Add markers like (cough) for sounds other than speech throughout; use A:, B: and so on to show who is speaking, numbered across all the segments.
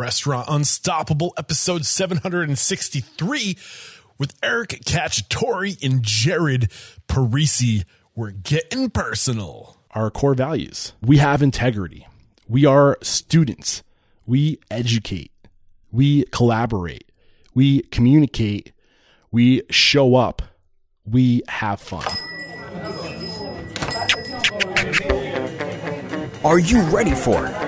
A: Restaurant Unstoppable, episode 763, with Eric Cacciatore and Jared Parisi. We're getting personal.
B: Our core values. We have integrity. We are students. We educate. We collaborate. We communicate. We show up. We have fun.
C: Are you ready for it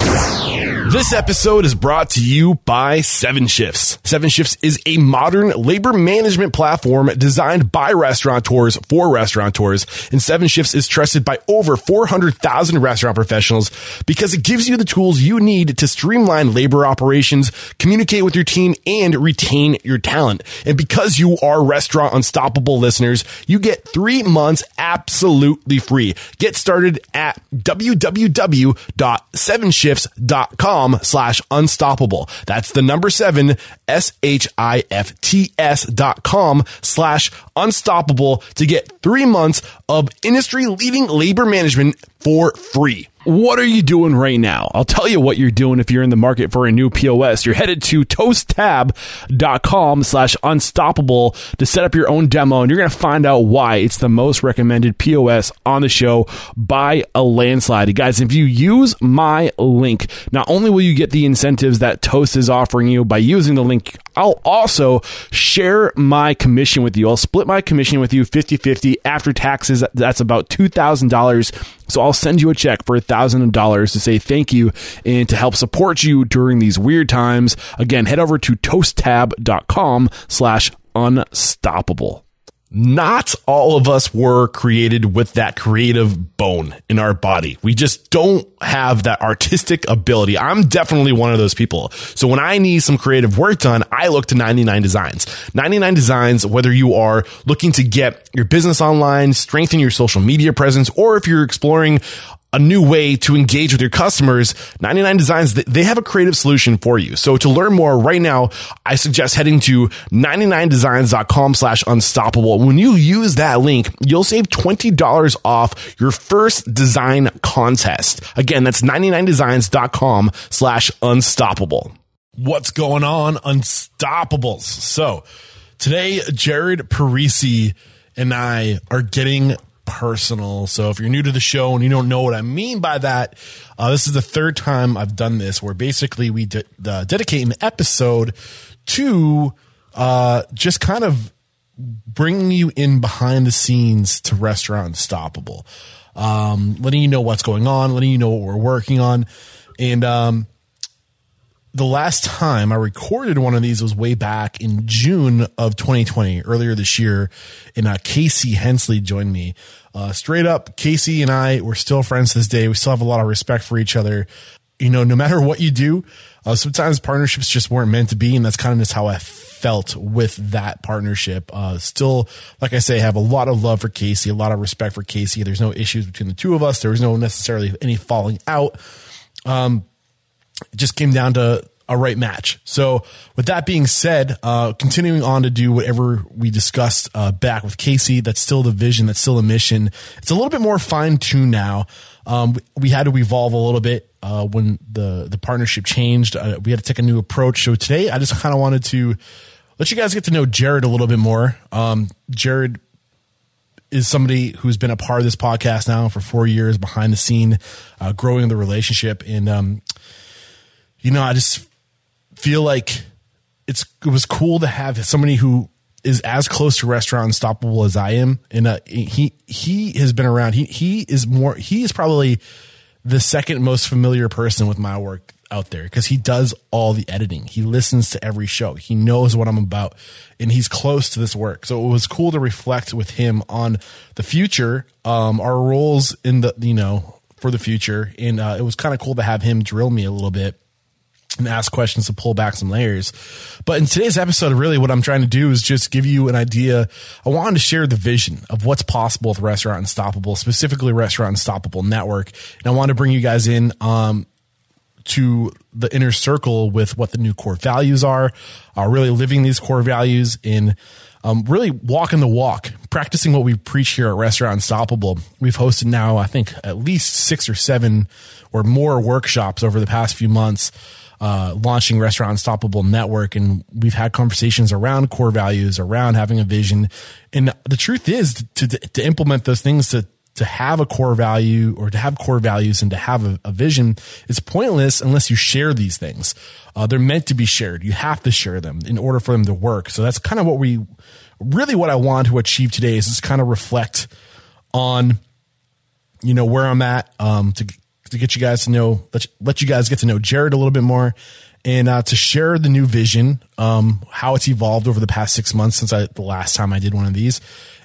A: This episode is brought to you by Seven Shifts. Seven Shifts is a modern labor management platform designed by restaurateurs for restaurateurs. And Seven Shifts is trusted by over 400,000 restaurant professionals because it gives you the tools you need to streamline labor operations, communicate with your team, and retain your talent. And because you are Restaurant Unstoppable listeners, you get three months absolutely free. Get started at www.sevenshifts.com slash unstoppable. That's the number seven, S-H-I-F-T-S dot com slash unstoppable to get three months of industry leading labor management for free.
B: What are you doing right now? I'll tell you what you're doing if you're in the market for a new POS. You're headed to toasttab.com slash unstoppable to set up your own demo, and you're going to find out why it's the most recommended POS on the show by a landslide. Guys, if you use my link, not only will you get the incentives that Toast is offering you by using the link, I'll also share my commission with you. I'll split my commission with you 50 50 after taxes. That's about $2,000. So I'll send you a check for $1,000 to say thank you and to help support you during these weird times. Again, head over to toasttab.com slash unstoppable
A: not all of us were created with that creative bone in our body. We just don't have that artistic ability. I'm definitely one of those people. So when I need some creative work done, I look to 99 Designs. 99 Designs, whether you are looking to get your business online, strengthen your social media presence, or if you're exploring a new way to engage with your customers, 99 Designs, they have a creative solution for you. So to learn more right now, I suggest heading to 99designs.com slash unstoppable. When you use that link, you'll save $20 off your first design contest. Again, that's 99designs.com slash unstoppable. What's going on, Unstoppables? So today, Jared Parisi and I are getting personal. So if you're new to the show and you don't know what I mean by that, uh, this is the third time I've done this where basically we de- uh, dedicate an episode to uh, just kind of bringing you in behind the scenes to Restaurant Unstoppable, um, letting you know what's going on, letting you know what we're working on. And um, the last time I recorded one of these was way back in June of 2020, earlier this year. And uh, Casey Hensley joined me. Uh, straight up, Casey and I, we're still friends to this day. We still have a lot of respect for each other. You know, no matter what you do, uh, sometimes partnerships just weren't meant to be. And that's kind of just how I felt with that partnership. Uh, still, like I say, have a lot of love for Casey, a lot of respect for Casey. There's no issues between the two of us. There was no necessarily any falling out. Um, it just came down to a right match. So, with that being said, uh, continuing on to do whatever we discussed uh, back with Casey, that's still the vision, that's still the mission. It's a little bit more fine tuned now. Um, we had to evolve a little bit uh, when the the partnership changed. Uh, we had to take a new approach. So today, I just kind of wanted to let you guys get to know Jared a little bit more. Um, Jared is somebody who's been a part of this podcast now for four years behind the scene, uh, growing the relationship. And, um, you know, I just feel like it's, it was cool to have somebody who is as close to restaurant unstoppable as I am. And, uh, he, he has been around. He, he is more, he is probably the second most familiar person with my work out there because he does all the editing. He listens to every show. He knows what I'm about and he's close to this work. So it was cool to reflect with him on the future, um, our roles in the, you know, for the future. And, uh, it was kind of cool to have him drill me a little bit and ask questions to pull back some layers. But in today's episode, really what I'm trying to do is just give you an idea. I wanted to share the vision of what's possible with Restaurant Unstoppable, specifically Restaurant Unstoppable Network. And I want to bring you guys in, um, to the inner circle with what the new core values are, uh, really living these core values in um, really walking the walk, practicing what we preach here at Restaurant Unstoppable. We've hosted now, I think, at least six or seven or more workshops over the past few months. Uh, launching Restaurant Unstoppable Network, and we've had conversations around core values, around having a vision. And the truth is, to to implement those things, to to have a core value or to have core values and to have a, a vision is pointless unless you share these things. Uh, they're meant to be shared. You have to share them in order for them to work. So that's kind of what we really what I want to achieve today is just kind of reflect on, you know, where I'm at, um, to, to get you guys to know, let, let you guys get to know Jared a little bit more and, uh, to share the new vision, um, how it's evolved over the past six months since I, the last time I did one of these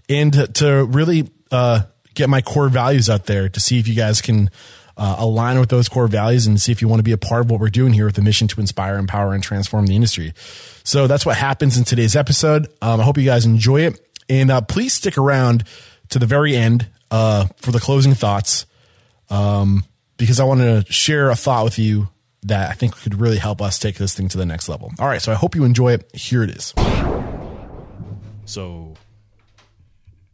A: and to, to really, uh, get my core values out there to see if you guys can, uh, align with those core values and see if you want to be a part of what we're doing here with the mission to inspire, empower, and transform the industry. So that's what happens in today's episode. Um, I hope you guys enjoy it. And uh, please stick around to the very end uh, for the closing thoughts um, because I want to share a thought with you that I think could really help us take this thing to the next level. All right. So I hope you enjoy it. Here it is. So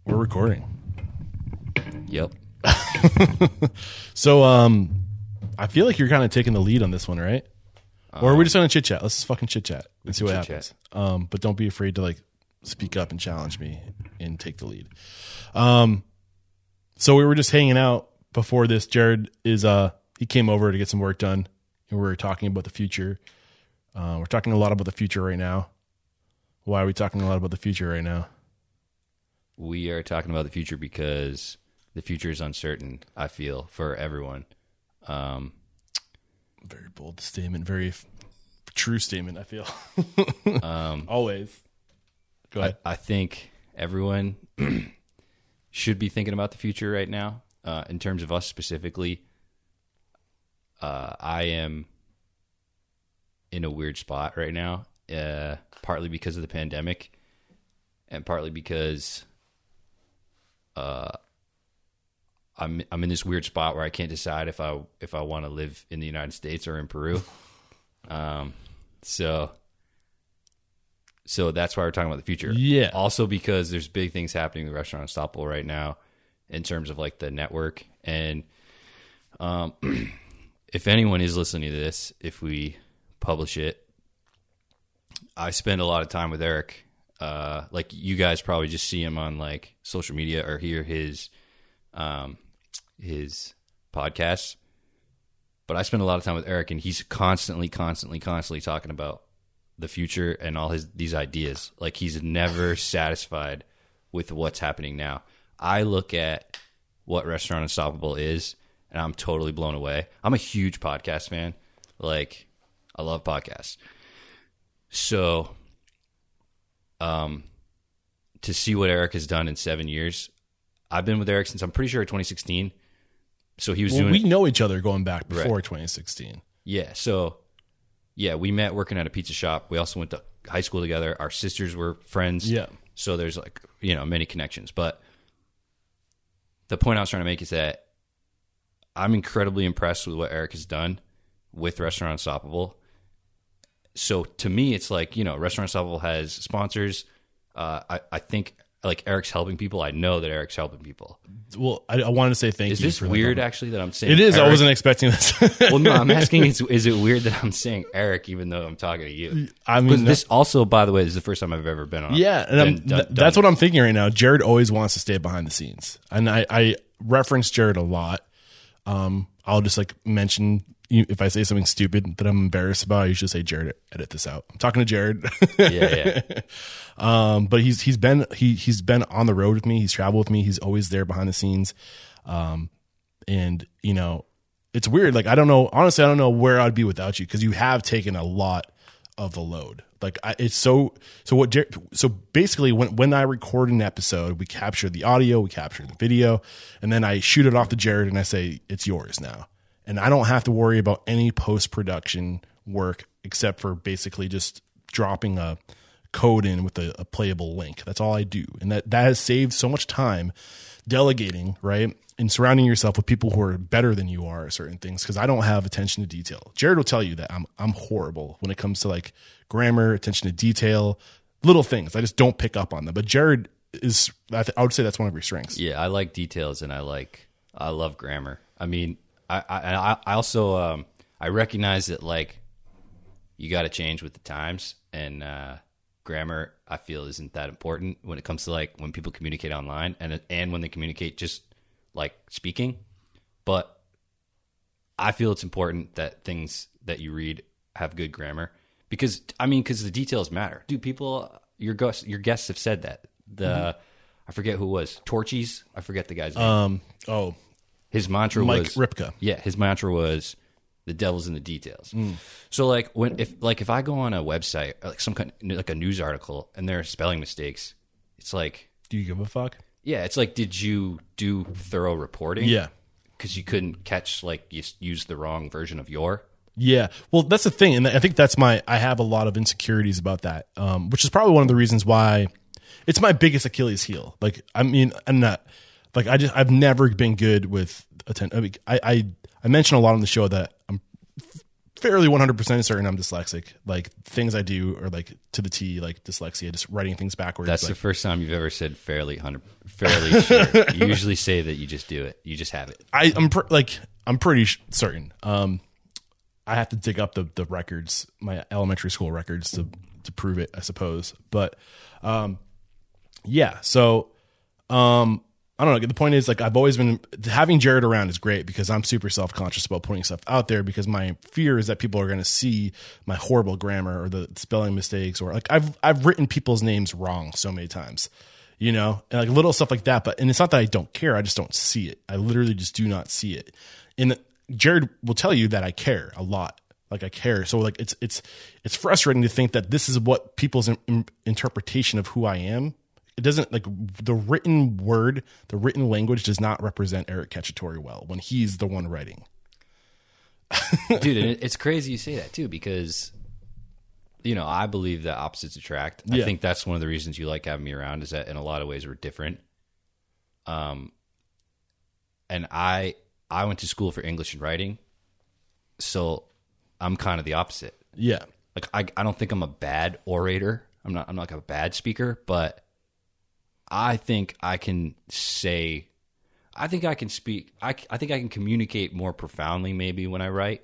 A: we're recording.
D: Yep. (laughs)
A: So um, I feel like you're kind of taking the lead on this one, right? or are we just gonna chit chat? Let's just fucking chit chat and see what
D: chit-chat.
A: happens. Um, but don't be afraid to like speak up and challenge me and take the lead. Um, so we were just hanging out before this. Jared is uh he came over to get some work done, and we were talking about the future. Uh, we're talking a lot about the future right now. Why are we talking a lot about the future right now?
D: We are talking about the future because the future is uncertain, I feel, for everyone. Um,
A: Very bold statement. Very f- true statement. I feel. (laughs) um, Always. Go
D: I,
A: ahead.
D: I think everyone (clears throat) should be thinking about the future right now. Uh, in terms of us specifically, uh, I am in a weird spot right now, uh, partly because of the pandemic, and partly because uh, I'm I'm in this weird spot where I can't decide if I if I want to live in the United States or in Peru. (laughs) Um, so so that's why we're talking about the future.
A: Yeah.
D: Also because there's big things happening with Restaurant Unstoppable right now in terms of like the network and um (clears throat) if anyone is listening to this, if we publish it, I spend a lot of time with Eric. Uh, like you guys probably just see him on like social media or hear his um, his podcasts. But I spend a lot of time with Eric, and he's constantly, constantly, constantly talking about the future and all his these ideas. Like he's never satisfied with what's happening now. I look at what Restaurant Unstoppable is, and I'm totally blown away. I'm a huge podcast fan. Like I love podcasts. So, um, to see what Eric has done in seven years, I've been with Eric since I'm pretty sure 2016. So he was
A: Well,
D: doing
A: we know each other going back
D: Right.
A: before 2016.
D: yeah. So yeah, we met working at a pizza shop. We also went to high school together. Our sisters were friends.
A: Yeah.
D: So there's like you know many connections. But the point I was trying to make is that I'm incredibly impressed with what Eric has done with Restaurant Unstoppable. So to me, it's like you know, Restaurant Unstoppable has sponsors. Uh, I I think like Eric's helping people. I know that Eric's helping people.
A: Well, I, I wanted to say thank
D: Is
A: you.
D: this
A: for
D: weird? Actually, that I'm saying
A: It is. I wasn't expecting this. (laughs)
D: well, no, I'm (laughs) asking. Is, is it weird that I'm saying Eric even though I'm talking to you?
A: I mean,
D: Because this also, by the way, is the first time I've ever been on.
A: yeah, and I'm,
D: done-
A: that's
D: done
A: what I'm thinking right now. Jared always wants to stay behind the scenes, and I, I reference Jared a lot. Um, I'll just like mention if I say something stupid that I'm embarrassed about. I usually say, "Jared, edit this out." I'm talking to Jared. (laughs)
D: Yeah, yeah. (laughs)
A: Um, but he's he's been he he's been on the road with me. He's traveled with me. He's always there behind the scenes. Um, and you know, it's weird. Like I don't know. Honestly, I don't know where I'd be without you because you have taken a lot of the load. Like I, it's so so what. So basically, when when I record an episode, we capture the audio, we capture the video, and then I shoot it off to Jared and I say it's yours now. And I don't have to worry about any post production work except for basically just dropping a code in with a, a playable link. That's all I do, and that that has saved so much time delegating, right? And surrounding yourself with people who are better than you are at certain things because I don't have attention to detail. Jared will tell you that I'm I'm horrible when it comes to like grammar, attention to detail, little things. I just don't pick up on them. But Jared is I, th- I would say that's one of your strengths.
D: Yeah, I like details and I like I love grammar. I mean, I I, I also um, I recognize that like you got to change with the times and uh, grammar. I feel isn't that important when it comes to like when people communicate online and and when they communicate just like speaking. But I feel it's important that things that you read have good grammar because I mean because the details matter. Dude, people your guests your guests have said that the.
A: Mm-hmm.
D: I forget who it was Torchy's. I forget the guy's name.
A: Um. Oh,
D: His mantra
A: Mike
D: was
A: Rypka.
D: Yeah, his mantra was the devil's in the details.
A: Mm.
D: So like when if like if I go on a website like some kind like a news article and there are spelling mistakes, it's like
A: do you give a fuck?
D: yeah, it's like did you do thorough reporting?
A: Yeah.
D: because you couldn't catch like you used the wrong version of your.
A: Yeah. Well, that's the thing. And I think that's my, I have a lot of insecurities about that, um, which is probably one of the reasons why it's my biggest Achilles heel. Like, I mean, I'm not, like, I just, I've never been good with attend. I, mean, I, I, I mention a lot on the show that I'm fairly 100% certain I'm dyslexic. Like, things I do are like to the T, like dyslexia, just writing things backwards.
D: That's
A: like,
D: the first time you've ever said fairly hundred fairly sure. (laughs) You usually say that you just do it. You just have it.
A: I, I'm pr- like I'm pretty sh- certain. Um, I have to dig up the the records, my elementary school records, to to prove it, I suppose. But um, yeah. So um, I don't know. The point is, like, I've always been having Jared around is great because I'm super self conscious about putting stuff out there because my fear is that people are going to see my horrible grammar or the spelling mistakes or like I've I've written people's names wrong so many times you know, and like little stuff like that. But and it's not that I don't care; I just don't see it. I literally just do not see it. And Jared will tell you that I care a lot. Like I care. So like it's it's it's frustrating to think that this is what people's in, in- interpretation of who I am. It doesn't like the written word, the written language does not represent Eric Cacciatore well when he's the one writing. (laughs)
D: dude and it's crazy you say that too because you know i believe that opposites attract i
A: Yeah.
D: think that's one of the reasons you like having me around is that in a lot of ways we're different um and i i went to school for english and writing so i'm kind of the opposite
A: Yeah.
D: like I, I don't think I'm a bad orator. I'm not I'm not like a bad speaker, but I think I can say I think I can speak I, I think I can communicate more profoundly maybe when I write.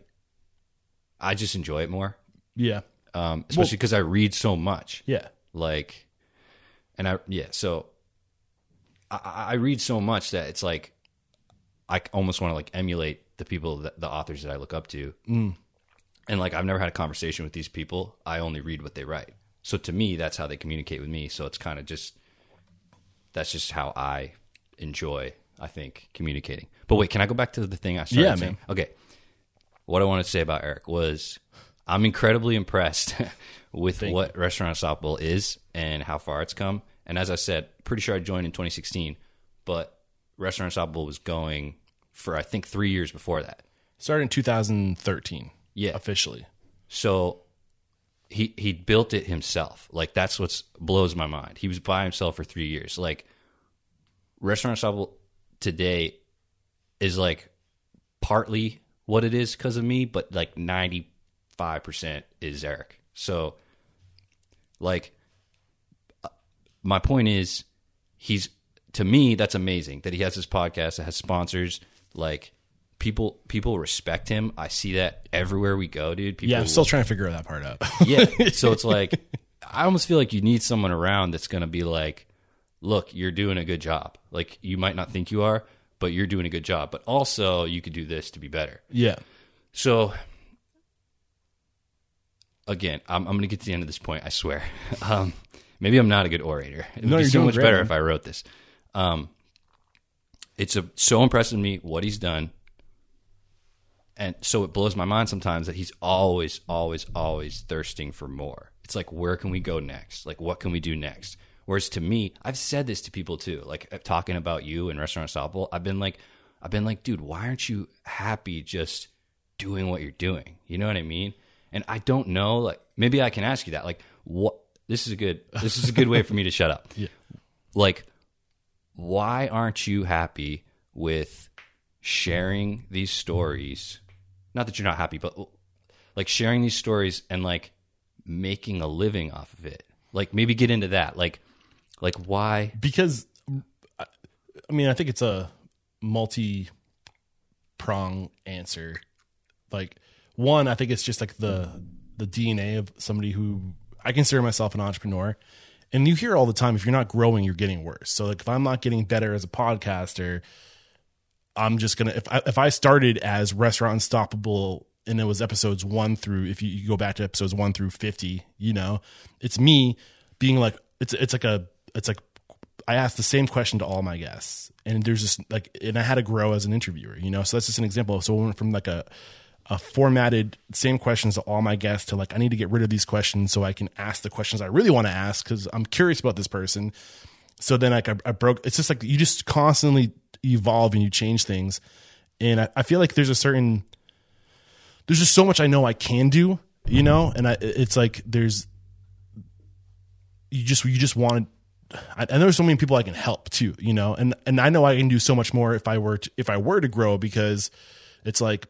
D: I just enjoy it more.
A: Yeah.
D: Um, especially because I read so much.
A: Yeah.
D: Like and I yeah, so I, I read so much that it's like I almost want to like emulate the people that the authors that I look up to. And like I've never had a conversation with these people. I only read what they write. So to me, that's how they communicate with me. So it's kind of just that's just how I enjoy, I think, communicating. But wait, can I go back to the thing I started
A: Yeah,
D: saying?
A: man.
D: Okay. What I wanted to say about Eric was I'm incredibly impressed (laughs) with what Restaurant Unstoppable is and how far it's come. And as I said, pretty sure I joined in 2016, but Restaurant Unstoppable was going for I think three years before that.
A: Started in 2013.
D: Yeah.
A: Officially.
D: So he he built it himself. Like that's what blows my mind. He was by himself for three years. Like Restaurant Unstoppable today is like partly what it is because of me, but like ninety five percent is Eric. So like uh, my point is he's to me that's amazing that he has this podcast that has sponsors like people people respect him i see that everywhere we go dude people
A: Yeah. I'm still trying to figure that part out. (laughs)
D: yeah. (laughs) So it's like I almost feel like you need someone around that's going to be like, "Look, you're doing a good job. Like you might not think you are, but you're doing a good job. But also, you could do this to be better."
A: yeah.
D: So again, I'm, I'm going to get to the end of this point. I swear. (laughs) Um, maybe I'm not a good orator. It would
A: No,
D: be
A: you're
D: so
A: doing
D: much
A: great,
D: better
A: man.
D: if I wrote this. Um, it's a, so impressive to me what he's done. And so it blows my mind sometimes that he's always, always, always thirsting for more. It's like, where can we go next? Like, what can we do next? Whereas to me, I've said this to people too, like uh, talking about you and Restaurant Unstoppable. I've been like, I've been like, dude, why aren't you happy just doing what you're doing? You know what I mean? And I don't know, like, maybe I can ask you that. Like, what? This is a good. This is a good way for me to shut up. (laughs) yeah. Like, why aren't you happy with sharing these stories. Not that you're not happy, but like sharing these stories and like making a living off of it. Like maybe get into that. Like like why?
A: because I mean, I think it's a multi prong answer. Like one, I think it's just like the the DNA of somebody who I consider myself an entrepreneur. And you hear all the time if you're not growing, you're getting worse. So like if I'm not getting better as a podcaster, I'm just gonna if I, if I started as Restaurant Unstoppable and it was episodes one through if you, you go back to episodes one through fifty, you know, it's me being like it's it's like a it's like I asked the same question to all my guests, and there's just like and I had to grow as an interviewer, you know. So that's just an example. So we went from like a a formatted same questions to all my guests to like I need to get rid of these questions so I can ask the questions I really want to ask because I'm curious about this person so then like I, I broke it's just like you just constantly evolve and you change things. And I, I feel like there's a certain there's just so much i know i can do you know? And I, it's like there's you just you just want I, and there's so many people I can help too, you know, and and I know I can do so much more if I were to, if I were to grow because it's like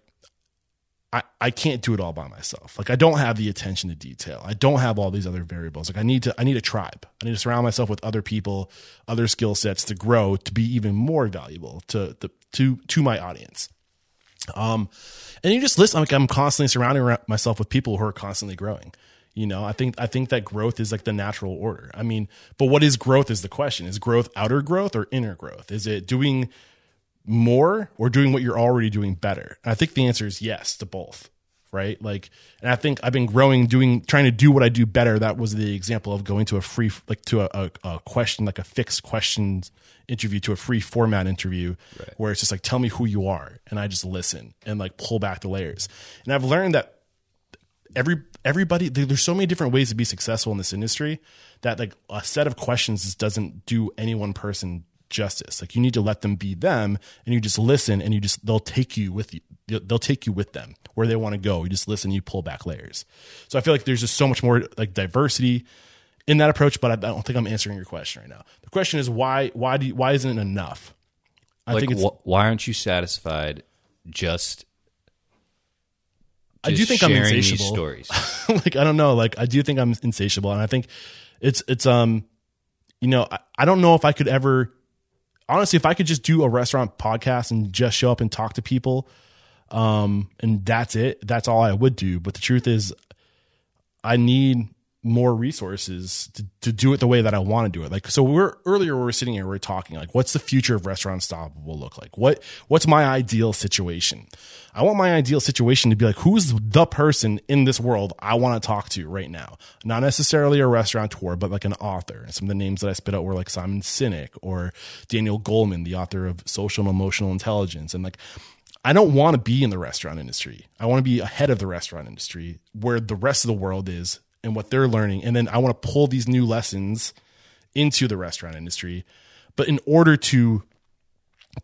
A: I, I can't do it all by myself. Like I don't have the attention to detail. I don't have all these other variables. Like I need to I need a tribe. I need to surround myself with other people, other skill sets to grow to be even more valuable to the to to my audience. Um and you just listen like I'm constantly surrounding myself with people who are constantly growing. You know, I think I think that growth is like the natural order. I mean, but what is growth is the question. Is growth outer growth or inner growth? Is it doing more or doing what you're already doing better? And I think the answer is yes to both, right? Like, and I think I've been growing, doing, trying to do what I do better. That was the example of going to a free, like to a, a, a question, like a fixed questions interview to a free format interview
D: Right.
A: where it's just like, tell me who you are. And I just listen and like pull back the layers. And I've learned that every everybody there's so many different ways to be successful in this industry that like a set of questions just doesn't do any one person justice. Like you need to let them be them and you just listen and you just they'll take you with you they'll take you with them where they want to go. You just listen you pull back layers. So i feel like there's just so much more like diversity in that approach but i, don't think i'm answering your question right now. The question is why why do you, why isn't it enough? I
D: like
A: think
D: wh- why aren't you satisfied just
A: I do think I'm insatiable.
D: stories? (laughs)
A: Like I don't know, like I do think I'm insatiable, and I think it's it's um, you know, I, I don't know if I could ever, honestly, if I could just do a restaurant podcast and just show up and talk to people, um, and that's it, that's all I would do. But the truth is, I need more resources to, to do it the way that I want to do it. Like, so we're earlier, we were sitting here, we are talking like, what's the future of Restaurant Unstoppable look like? What, what's my ideal situation? I want my ideal situation to be like, who's the person in this world I want to talk to right now? Not necessarily a restaurateur, but like an author. And some of the names that I spit out were like Simon Sinek or Daniel Goleman, the author of Social and Emotional Intelligence. And like, I don't want to be in the restaurant industry. I want to be ahead of the restaurant industry where the rest of the world is and what they're learning. And then I want to pull these new lessons into the restaurant industry. But in order to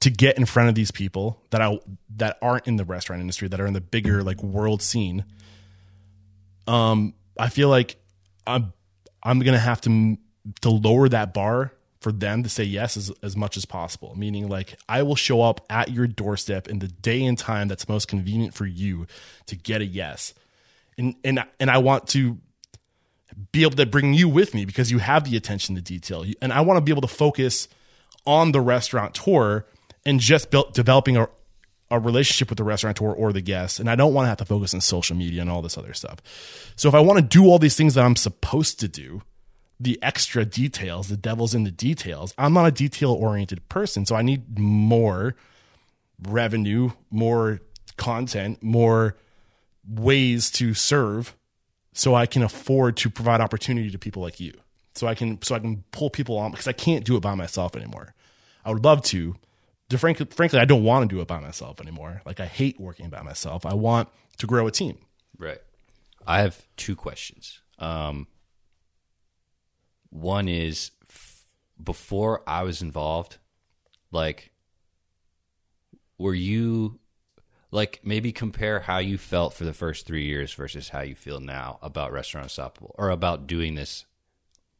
A: to get in front of these people that I that aren't in the restaurant industry, that are in the bigger like world scene, um, I feel like I'm I'm gonna have to to lower that bar for them to say yes as, as much as possible. Meaning, like I will show up at your doorstep in the day and time that's most convenient for you to get a yes, and and and I want to be able to bring you with me because you have the attention to detail, and I want to be able to focus on the restaurant tour and just build, developing a a relationship with the restaurateur or the guest, and I don't want to have to focus on social media and all this other stuff. So if I want to do all these things that I'm supposed to do, the extra details, the devil's in the details. I'm not a detail oriented person, so I need more revenue, more content, more ways to serve so I can afford to provide opportunity to people like you. So I can so I can pull people on because I can't do it by myself anymore. I would love to. To frankly, frankly, I don't want to do it by myself anymore. Like I hate working by myself. I want to grow a team.
D: Right. I have two questions. Um, one is f- before I was involved, like, were you like maybe compare how you felt for the first three years versus how you feel now about Restaurant Unstoppable or about doing this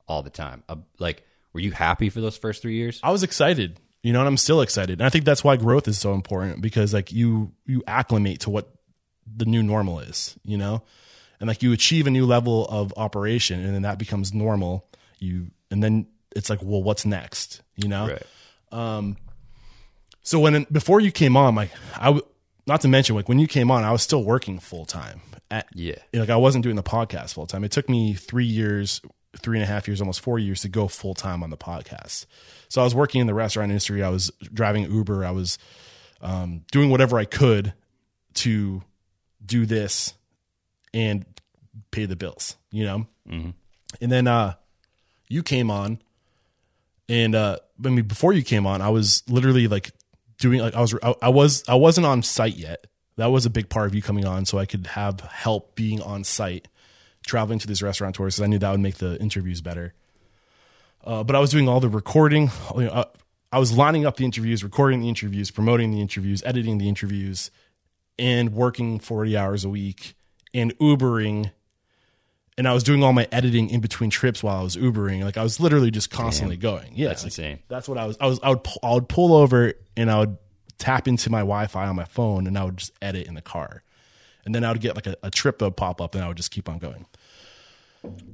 D: all the time? Uh, like, were you happy for those first three years?
A: I was excited. You know, and I'm still excited. And I think that's why growth is so important because like you you acclimate to what the new normal is, you know? And like you achieve a new level of operation and then that becomes normal. You and then it's like, well, what's next? You know?
D: Right.
A: So when before you came on, like I not to mention like when you came on, I was still working full time. At
D: Yeah.
A: like I wasn't doing the podcast full time. It took me three years, three and a half years, almost four years to go full time on the podcast. So I was working in the restaurant industry. I was driving Uber. I was um, doing whatever I could to do this and pay the bills. You know, and then uh, you came on and uh I mean before you came on I was literally like doing like I was I, I was I wasn't on site yet. That was a big part of you coming on so I could have help being on site traveling to these restaurateurs because I knew that would make the interviews better. Uh, but I was doing all the recording you know, uh, I was lining up the interviews recording the interviews promoting the interviews editing the interviews and working 40 hours a week and Ubering and I was doing all my editing in between trips while I was Ubering. Like I was literally just constantly going. Yeah,
D: That's
A: like,
D: insane.
A: That's what I was. I was. I would. I would pull over and I would tap into my Wi-Fi on my phone and I would just edit in the car, and then I would get like a, a trip that would pop up and I would just keep on going.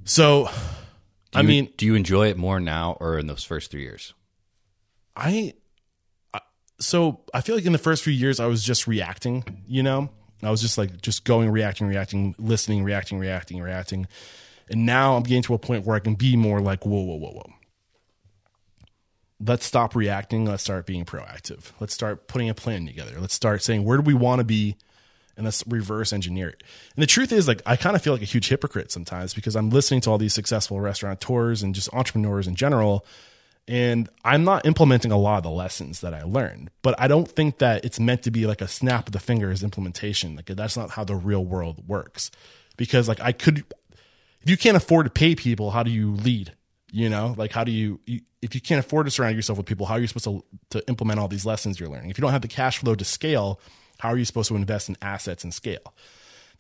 A: So, I mean,
D: do you enjoy it more now or in those first three years?
A: I, I so I feel like in the first few years I was just reacting, you know? I was just like just going reacting, reacting, listening, reacting, reacting, reacting. And now I'm getting to a point where I can be more like, whoa, whoa, whoa, whoa. Let's stop reacting. Let's start being proactive. Let's start putting a plan together. Let's start saying, where do we want to be? And let's reverse engineer it. And the truth is, like, I kind of feel like a huge hypocrite sometimes because I'm listening to all these successful restaurateurs and just entrepreneurs in general and I'm not implementing a lot of the lessons that I learned. But I don't think that it's meant to be like a snap of the fingers implementation. Like that's not how the real world works. Because like I could, if you can't afford to pay people, how do you lead? You know, like how do you, you if you can't afford to surround yourself with people, how are you supposed to to implement all these lessons you're learning? If you don't have the cash flow to scale, how are you supposed to invest in assets and scale?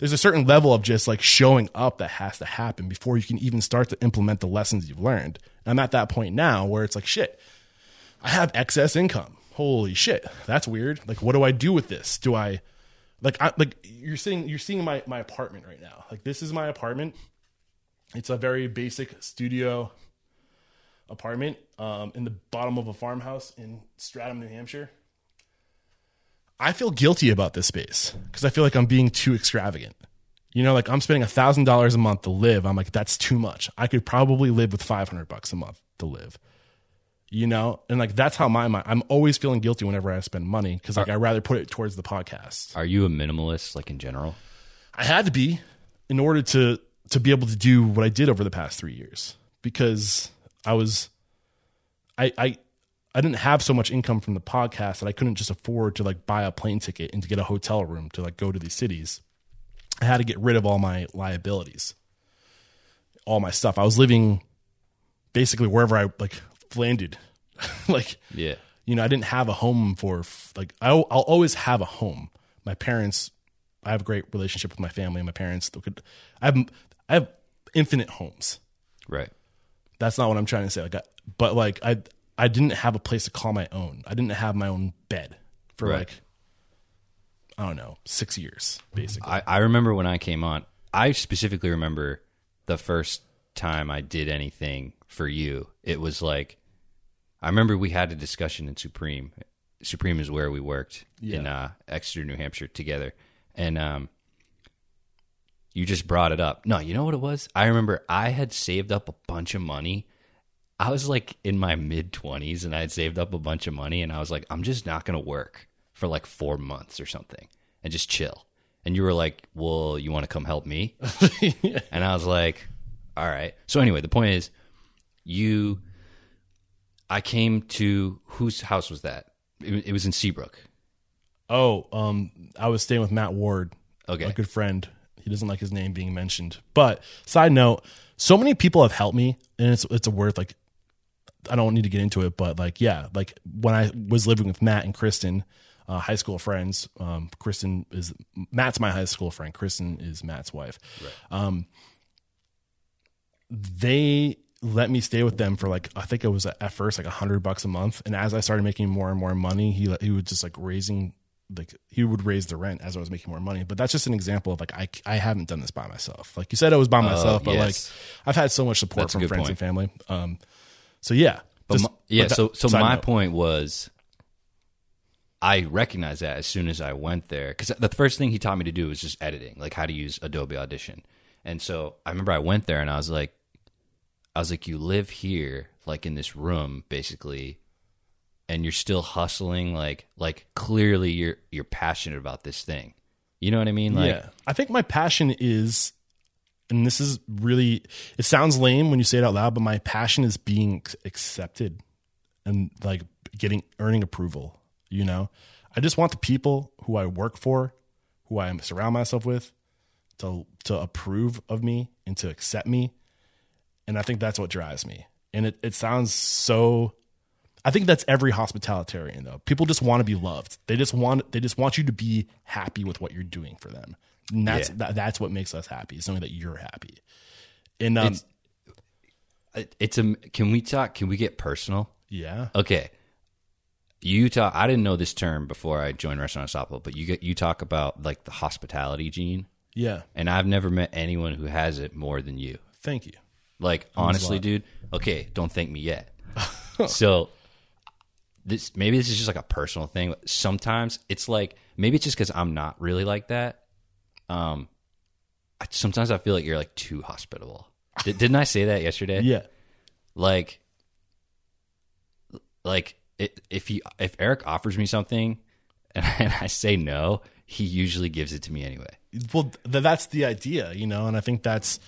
A: there's a certain level of just like showing up that has to happen before you can even start to implement the lessons you've learned. I'm at that point now where it's like, shit, I have excess income. Holy shit, that's weird. Like, what do I do with this? Do I, like, I like you're seeing you're seeing my my apartment right now. Like, this is my apartment. It's a very basic studio apartment um, in the bottom of a farmhouse in Stratham, New Hampshire. I feel guilty about this space because I feel like I'm being too extravagant. You know, like I'm spending a thousand dollars a month to live. I'm like, that's too much. I could probably live with 500 bucks a month to live. You know, and like that's how my mind. I'm always feeling guilty whenever I spend money because like I rather put it towards the podcast.
D: Are you a minimalist, like in general?
A: I had to be in order to to be able to do what I did over the past three years because I was I I I didn't have so much income from the podcast that I couldn't just afford to like buy a plane ticket and to get a hotel room to like go to these cities. I had to get rid of all my liabilities, all my stuff. I was living basically wherever I like landed. (laughs) like
D: Yeah.
A: you know, I didn't have a home for like I'll, I'll always have a home. My parents, I have a great relationship with my family and my parents. They could, I have I have infinite homes.
D: Right.
A: That's not what I'm trying to say. Like, I, but like I I didn't have a place to call my own. I didn't have my own bed for
D: Right.
A: like I don't know six years basically.
D: I, I remember when I came on, I specifically remember the first time I did anything for you. It was like, I remember we had a discussion in Supreme. Supreme is where we worked in uh, Exeter, New Hampshire together. And um, you just brought it up. No, you know what it was? I remember I had saved up a bunch of money. I was like in my mid 20s and I had saved up a bunch of money and I was like, I'm just not going to work for like four months or something and just chill. And you were like, Well, you want to come help me? (laughs) And I was like, All right. So, anyway, the point is, you, I came to, whose house was that? It, it was in Seabrook.
A: oh, um, I was staying with Matt Ward,
D: Okay.
A: a good friend. He doesn't like his name being mentioned. But side note, so many people have helped me, and it's it's a worth like I don't need to get into it, but like yeah, like when I was living with Matt and Kristen, uh, high school friends. Um, Kristen is Matt's my high school friend. Kristen is Matt's wife. Um, they let me stay with them for like I think it was at first like a hundred bucks a month, and as I started making more and more money, he he would just like raising like he would raise the rent as I was making more money. But that's just an example of like I I haven't done this by myself. Like you said, I was by myself, but
D: yes.
A: like I've had so much support
D: That's
A: from friends
D: point.
A: and family. Um, so yeah,
D: But
A: Just-
D: my- yeah,
A: that-
D: so so my
A: note.
D: point was, I recognized that as soon as I went there because the first thing he taught me to do was just editing, like how to use Adobe Audition. And so I remember I went there and I was like, I was like, you live here, like in this room, basically, and you're still hustling, like like clearly you're you're passionate about this thing. You know what I mean? Like,
A: yeah, I think my passion is, and this is really, it sounds lame when you say it out loud, but my passion is being accepted and like getting earning approval. You know, I just want the people who I work for, who I surround myself with, to to approve of me and to accept me, and I think that's what drives me. And it it sounds so. I think that's every hospitalitarian though. People just want to be loved. They just want they just want you to be happy with what you're doing for them. And that's
D: Yeah.
A: that, that's what makes us happy. Is knowing that you're happy. And um,
D: It's- it's a. Can we talk? Can we get personal?
A: yeah,
D: Okay. You talk. I didn't know this term before I joined Restaurant Unstoppable, but you get you talk about like the hospitality gene,
A: yeah.
D: and I've never met anyone who has it more than you.
A: Thank you.
D: Like honestly, dude. Okay, don't thank me yet. (laughs) so this maybe this is just like a personal thing. Sometimes it's like maybe it's just because I'm not really like that. Um, I, sometimes I feel like you're like too hospitable. Did, didn't I say that yesterday?
A: Yeah,
D: like like it, if he if Eric offers me something and, (laughs) and I say no, he usually gives it to me anyway.
A: well, th- that's the idea, you know. And I think that's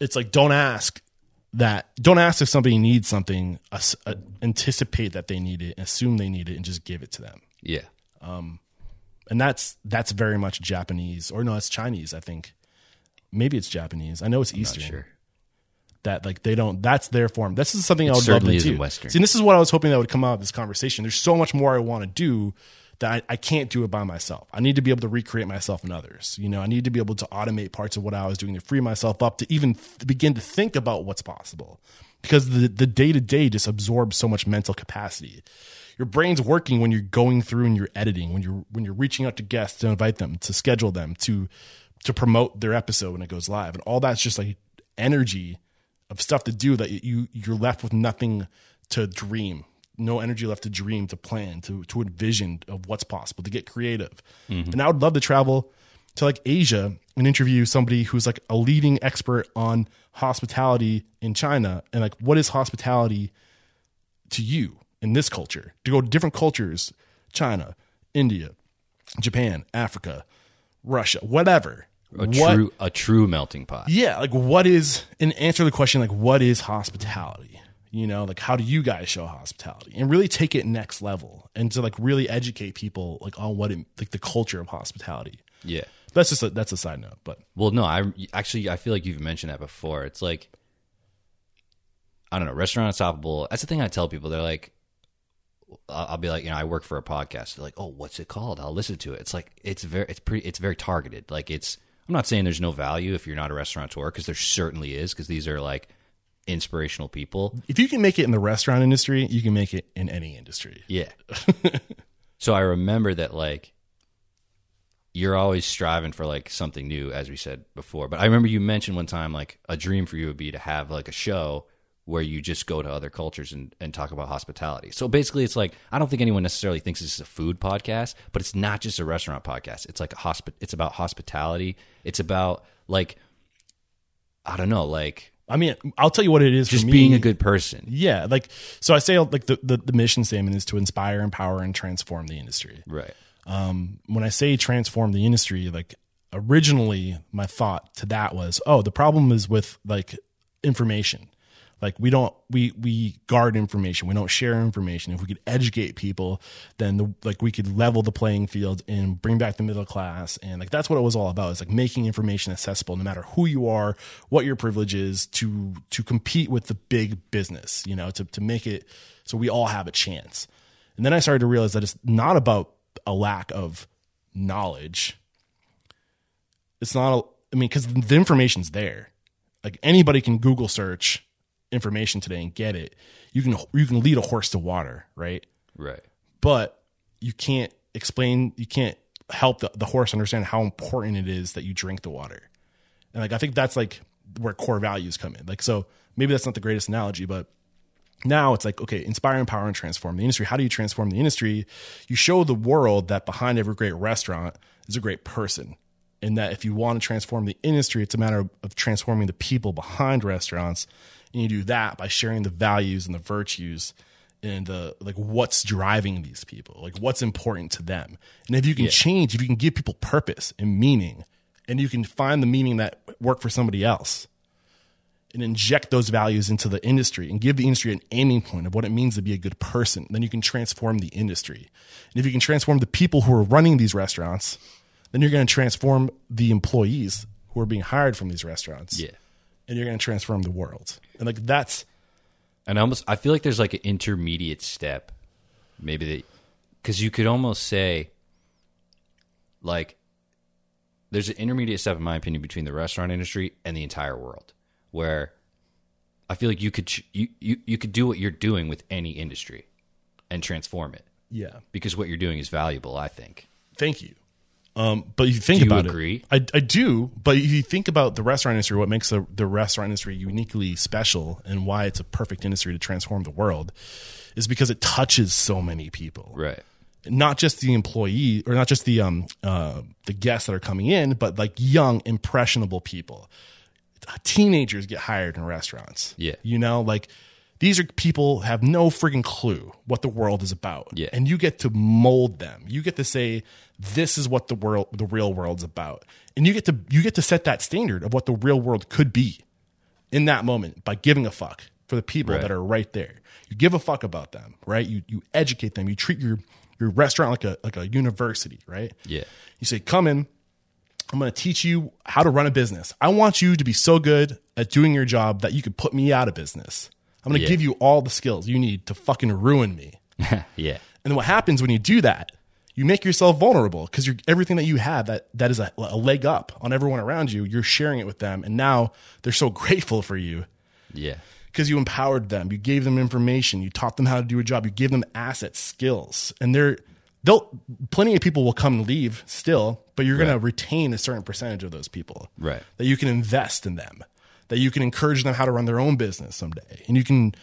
A: it's like don't ask that. Don't ask if somebody needs something. Uh, anticipate that they need it, assume they need it, and just give it to them.
D: Yeah.
A: um and that's that's very much Japanese or no, it's Chinese. I think maybe it's Japanese. I know it's Eastern.
D: Sure.
A: That like they don't. That's their form. This is something I would
D: certainly
A: love to do.
D: Western.
A: See, this is what I was hoping that would come out of this conversation. There's so much more I want to do that I, I can't do it by myself. I need to be able to recreate myself and others. You know, I need to be able to automate parts of what I was doing to free myself up to even th- begin to think about what's possible. Because the the day to day just absorbs so much mental capacity. Your brain's working when you're going through and you're editing, when you're when you're reaching out to guests to invite them, to schedule them, to to promote their episode when it goes live, and all that's just like energy of stuff to do that you you're left with nothing to dream. No energy left to dream to plan to to envision of what's possible to get creative. Mm-hmm. And i would love to travel to like asia and interview somebody who's like a leading expert on hospitality in china and like what is hospitality to you in this culture? To go to different cultures china india japan africa russia whatever
D: A
A: what
D: true a true melting pot.
A: yeah like what is and answer the question like what is hospitality you know like how do you guys show hospitality and really take it next level and to like really educate people like on what it like the culture of hospitality
D: Yeah.
A: that's just a, that's a side note but
D: Well, no, I actually I feel like you've mentioned that before. It's like I don't know, restaurant unstoppable. That's the thing I tell people. They're like, I'll I'll be like, you know, I work for a podcast. They're like, oh, what's it called? I'll listen to it. It's like it's very, it's pretty, it's very targeted. Like it's. I'm not saying there's no value if you're not a restaurateur because there certainly is because these are like inspirational people.
A: if you can make it in the restaurant industry you can make it in any industry
D: Yeah. (laughs) so I remember that like you're always striving for like something new, as we said before. But I remember you mentioned one time like a dream for you would be to have like a show where you just go to other cultures and, and talk about hospitality. So basically it's like I don't think anyone necessarily thinks this is a food podcast, but it's not just a restaurant podcast. It's like a hospi- it's about hospitality. It's about like I don't know, like
A: i mean i'll tell you what it is
D: just
A: for me.
D: being a good person.
A: yeah like so i say like the, the the mission statement is to inspire empower and transform the industry
D: Right.
A: um, when I say transform the industry, like originally my thought to that was, oh, the problem is with like information. Like we don't we we guard information. We don't share information. If we could educate people, then the, like we could level the playing field and bring back the middle class. And like that's what it was all about. Is like making information accessible, no matter who you are, what your privilege is, to to compete with the big business. You know, to to make it so we all have a chance. And then I started to realize that it's not about a lack of knowledge. It's not, a, I mean, because the information's there. Like anybody can Google search information today and get it. You can you can lead a horse to water, right?
D: Right.
A: But you can't explain. You can't help the, the horse understand how important it is that you drink the water. And like I think that's like where core values come in. Like so maybe that's not the greatest analogy, but now it's like okay inspire empower and transform the industry how do you transform the industry you show the world that behind every great restaurant is a great person and that if you want to transform the industry it's a matter of, of transforming the people behind restaurants and you do that by sharing the values and the virtues and the like what's driving these people like what's important to them and if you can change if you can give people purpose and meaning and you can find the meaning that work for somebody else and inject those values into the industry and give the industry an aiming point of what it means to be a good person, then you can transform the industry. And if you can transform the people who are running these restaurants, then you're going to transform the employees who are being hired from these restaurants.
D: Yeah.
A: And you're going to transform the world. And like that's
D: And I almost I feel like there's like an intermediate step, maybe that because you could almost say like there's an intermediate step in my opinion between the restaurant industry and the entire world where I feel like you could you, you you could do what you're doing with any industry and transform it
A: yeah.
D: because what you're doing is valuable. I think.
A: Thank you. Um, but you think
D: Do you
A: about
D: agree?
A: it, I, I do. But if you think about the restaurant industry, what makes the, the restaurant industry uniquely special and why it's a perfect industry to transform the world is because it touches so many people.
D: Right.
A: Not just the employee or not just the um uh, the guests that are coming in, but like young, impressionable people. Teenagers get hired in restaurants.
D: Yeah.
A: You know, like these are people have no freaking clue what the world is about.
D: Yeah.
A: And you get to mold them. You get to say this is what the world the real world's about. And you get to you get to set that standard of what the real world could be in that moment by giving a fuck for the people
D: Right.
A: that are right there. You give a fuck about them, right? You you educate them. You treat your your restaurant like a like a university, right?
D: Yeah.
A: You say, "Come in. I'm going to teach you how to run a business. I want you to be so good at doing your job that you could put me out of business. I'm going to
D: Yeah.
A: give you all the skills you need to fucking ruin me." (laughs)
D: yeah.
A: And what happens when you do that? You make yourself vulnerable because you're everything that you have that that is a, a leg up on everyone around you. You're sharing it with them, and now they're so (laughs) grateful for you
D: Yeah.
A: because you empowered them, you gave them information, you taught them how to do a job, you gave them assets, skills, and they're they'll plenty of people will come and leave still, but you're going to retain a certain percentage of those people,
D: Right.
A: That you can invest in them, that you can encourage them how to run their own business someday, and you can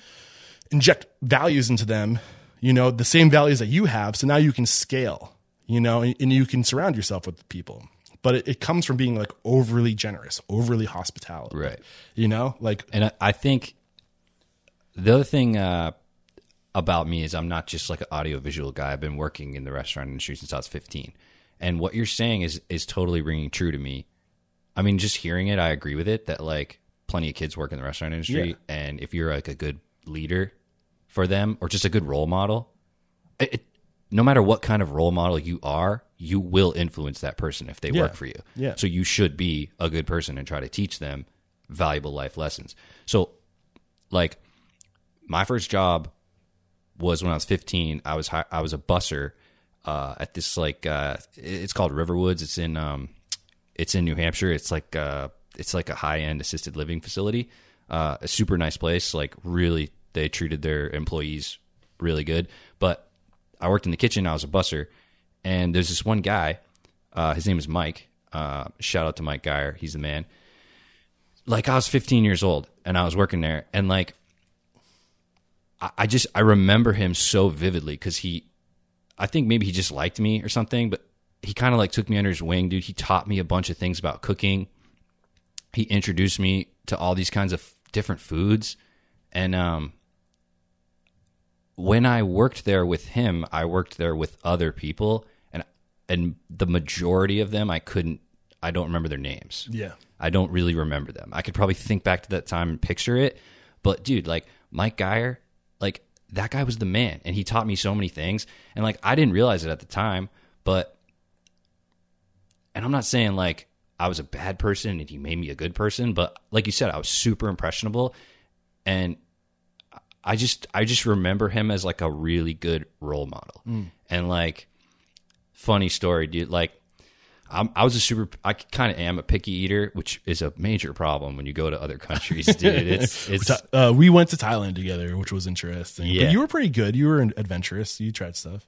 A: inject values into them, you know, the same values that you have, so now you can scale, you know, and, and you can surround yourself with people. But it, it comes from being like overly generous, overly hospitality,
D: Right.
A: You know, like
D: And I, I think the other thing uh, about me is I'm not just like an audiovisual guy. I've been working in the restaurant industry since I was 15. And what you're saying is is totally ringing true to me. I mean, just hearing it, I agree with it that like plenty of kids work in the restaurant industry,
A: Yeah.
D: and if you're like a good leader for them or just a good role model, it, it, no matter what kind of role model you are, you will influence that person if they
A: Yeah.
D: work for you.
A: Yeah.
D: So you should be a good person and try to teach them valuable life lessons. So, like, my first job was when I was 15. I was hi- I was a busser uh, at this like uh, it's called Riverwoods. It's in um, it's in New Hampshire. It's like uh, it's like a high end assisted living facility. Uh, a super nice place. Like really, they treated their employees really good. But I worked in the kitchen. I was a busser, and there's this one guy. Uh, his name is Mike. Uh, shout out to Mike Geyer. He's the man. Like I was 15 years old, and I was working there, and like I- I just I remember him so vividly because he, I think maybe he just liked me or something, but he kind of like took me under his wing, dude. He taught me a bunch of things about cooking. He introduced me to all these kinds of different foods, and um, when I worked there with him, I worked there with other people, and and the majority of them I couldn't, I don't remember their names.
A: Yeah.
D: I don't really remember them. I could probably think back to that time and picture it. But dude, like Mike Geyer, like that guy was the man and he taught me so many things. And like I didn't realize it at the time, but and I'm not saying like I was a bad person and he made me a good person, but like you said, I was super impressionable and I just I just remember him as like a really good role model. And like funny story, dude, like I'm, I was a super. I kind of am a picky eater, which is a major problem when you go to other countries, dude. (laughs) It's it's
A: Uh, we went to Thailand together, which was interesting.
D: Yeah.
A: But you were pretty good. You were adventurous. You tried stuff.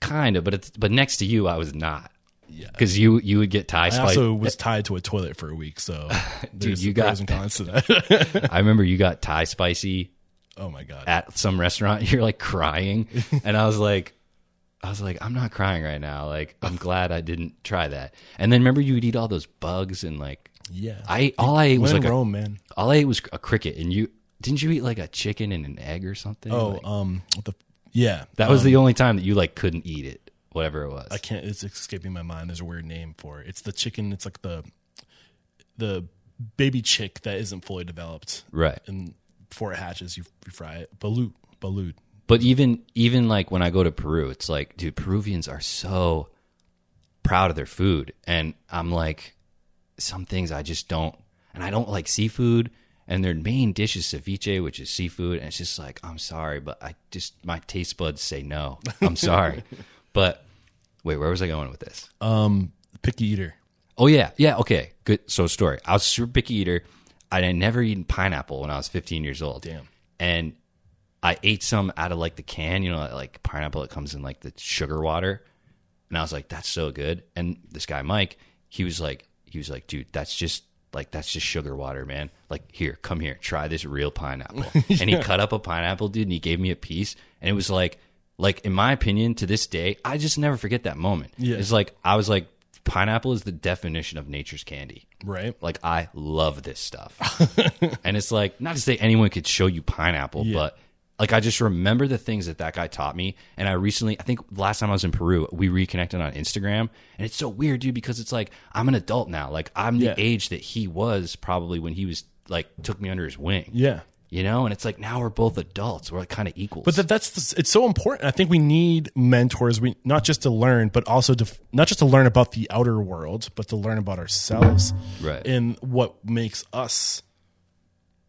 D: kind of, but it's but next to you, I was not.
A: Yeah.
D: because you you would get Thai
A: I
D: spice.
A: also was tied to a toilet for a week, so (laughs) dude,
D: you
A: some
D: got-
A: pros and cons to (laughs) that. (laughs)
D: I remember you got Thai spicy
A: oh my god!
D: at some restaurant. You're like crying, and I was like, I was like, I'm not crying right now. Like I'm glad I didn't try that. And then remember you would eat all those bugs and like
A: yeah,
D: I all I ate was
A: when
D: like
A: in
D: a,
A: Rome, man.
D: all I ate was a cricket, and you didn't you eat like a chicken and an egg or something?
A: Oh,
D: Like,
A: um, what the yeah,
D: that was the only time that you like couldn't eat it, whatever it was.
A: I can't. It's escaping my mind. There's a weird name for it. It's the chicken. It's like the the baby chick that isn't fully developed,
D: right.
A: and before it hatches, you, you fry it. Balut, balut.
D: But even even like when I go to Peru, it's like, dude, Peruvians are so proud of their food, and I'm like, some things I just don't, and I don't like seafood, and their main dish is ceviche, which is seafood, and it's just like, I'm sorry, but I just my taste buds say no. I'm sorry, (laughs) but wait, where was I going with this?
A: Um, picky eater.
D: Oh yeah, yeah, okay, good. So story. I was a super picky eater. I had never eaten pineapple when I was 15 years old.
A: Damn.
D: And I ate some out of like the can, you know, like pineapple that comes in like the sugar water. And I was like, that's so good. And this guy Mike, he was like, he was like, dude, that's just like that's just sugar water, man. Like here, come here, try this real pineapple. (laughs) And he cut up a pineapple, dude, and he gave me a piece, and it was like, like in my opinion, to this day, I just never forget that moment.
A: Yeah.
D: It's like I was like, pineapple is the definition of nature's candy.
A: Right.
D: Like I love this stuff. (laughs) and it's like not to say anyone could show you pineapple, but like I just remember the things that that guy taught me. And I recently, I think last time I was in Peru, we reconnected on Instagram, and it's so weird, dude, because it's like I'm an adult now. Like I'm the
A: Yeah.
D: age that he was probably when he was like took me under his wing.
A: Yeah.
D: You know, and it's like now we're both adults. We're like kind of equals.
A: But that, that's the, it's so important. I think we need mentors. We not just to learn, but also to not just to learn about the outer world, but to learn about ourselves
D: Right.
A: and what makes us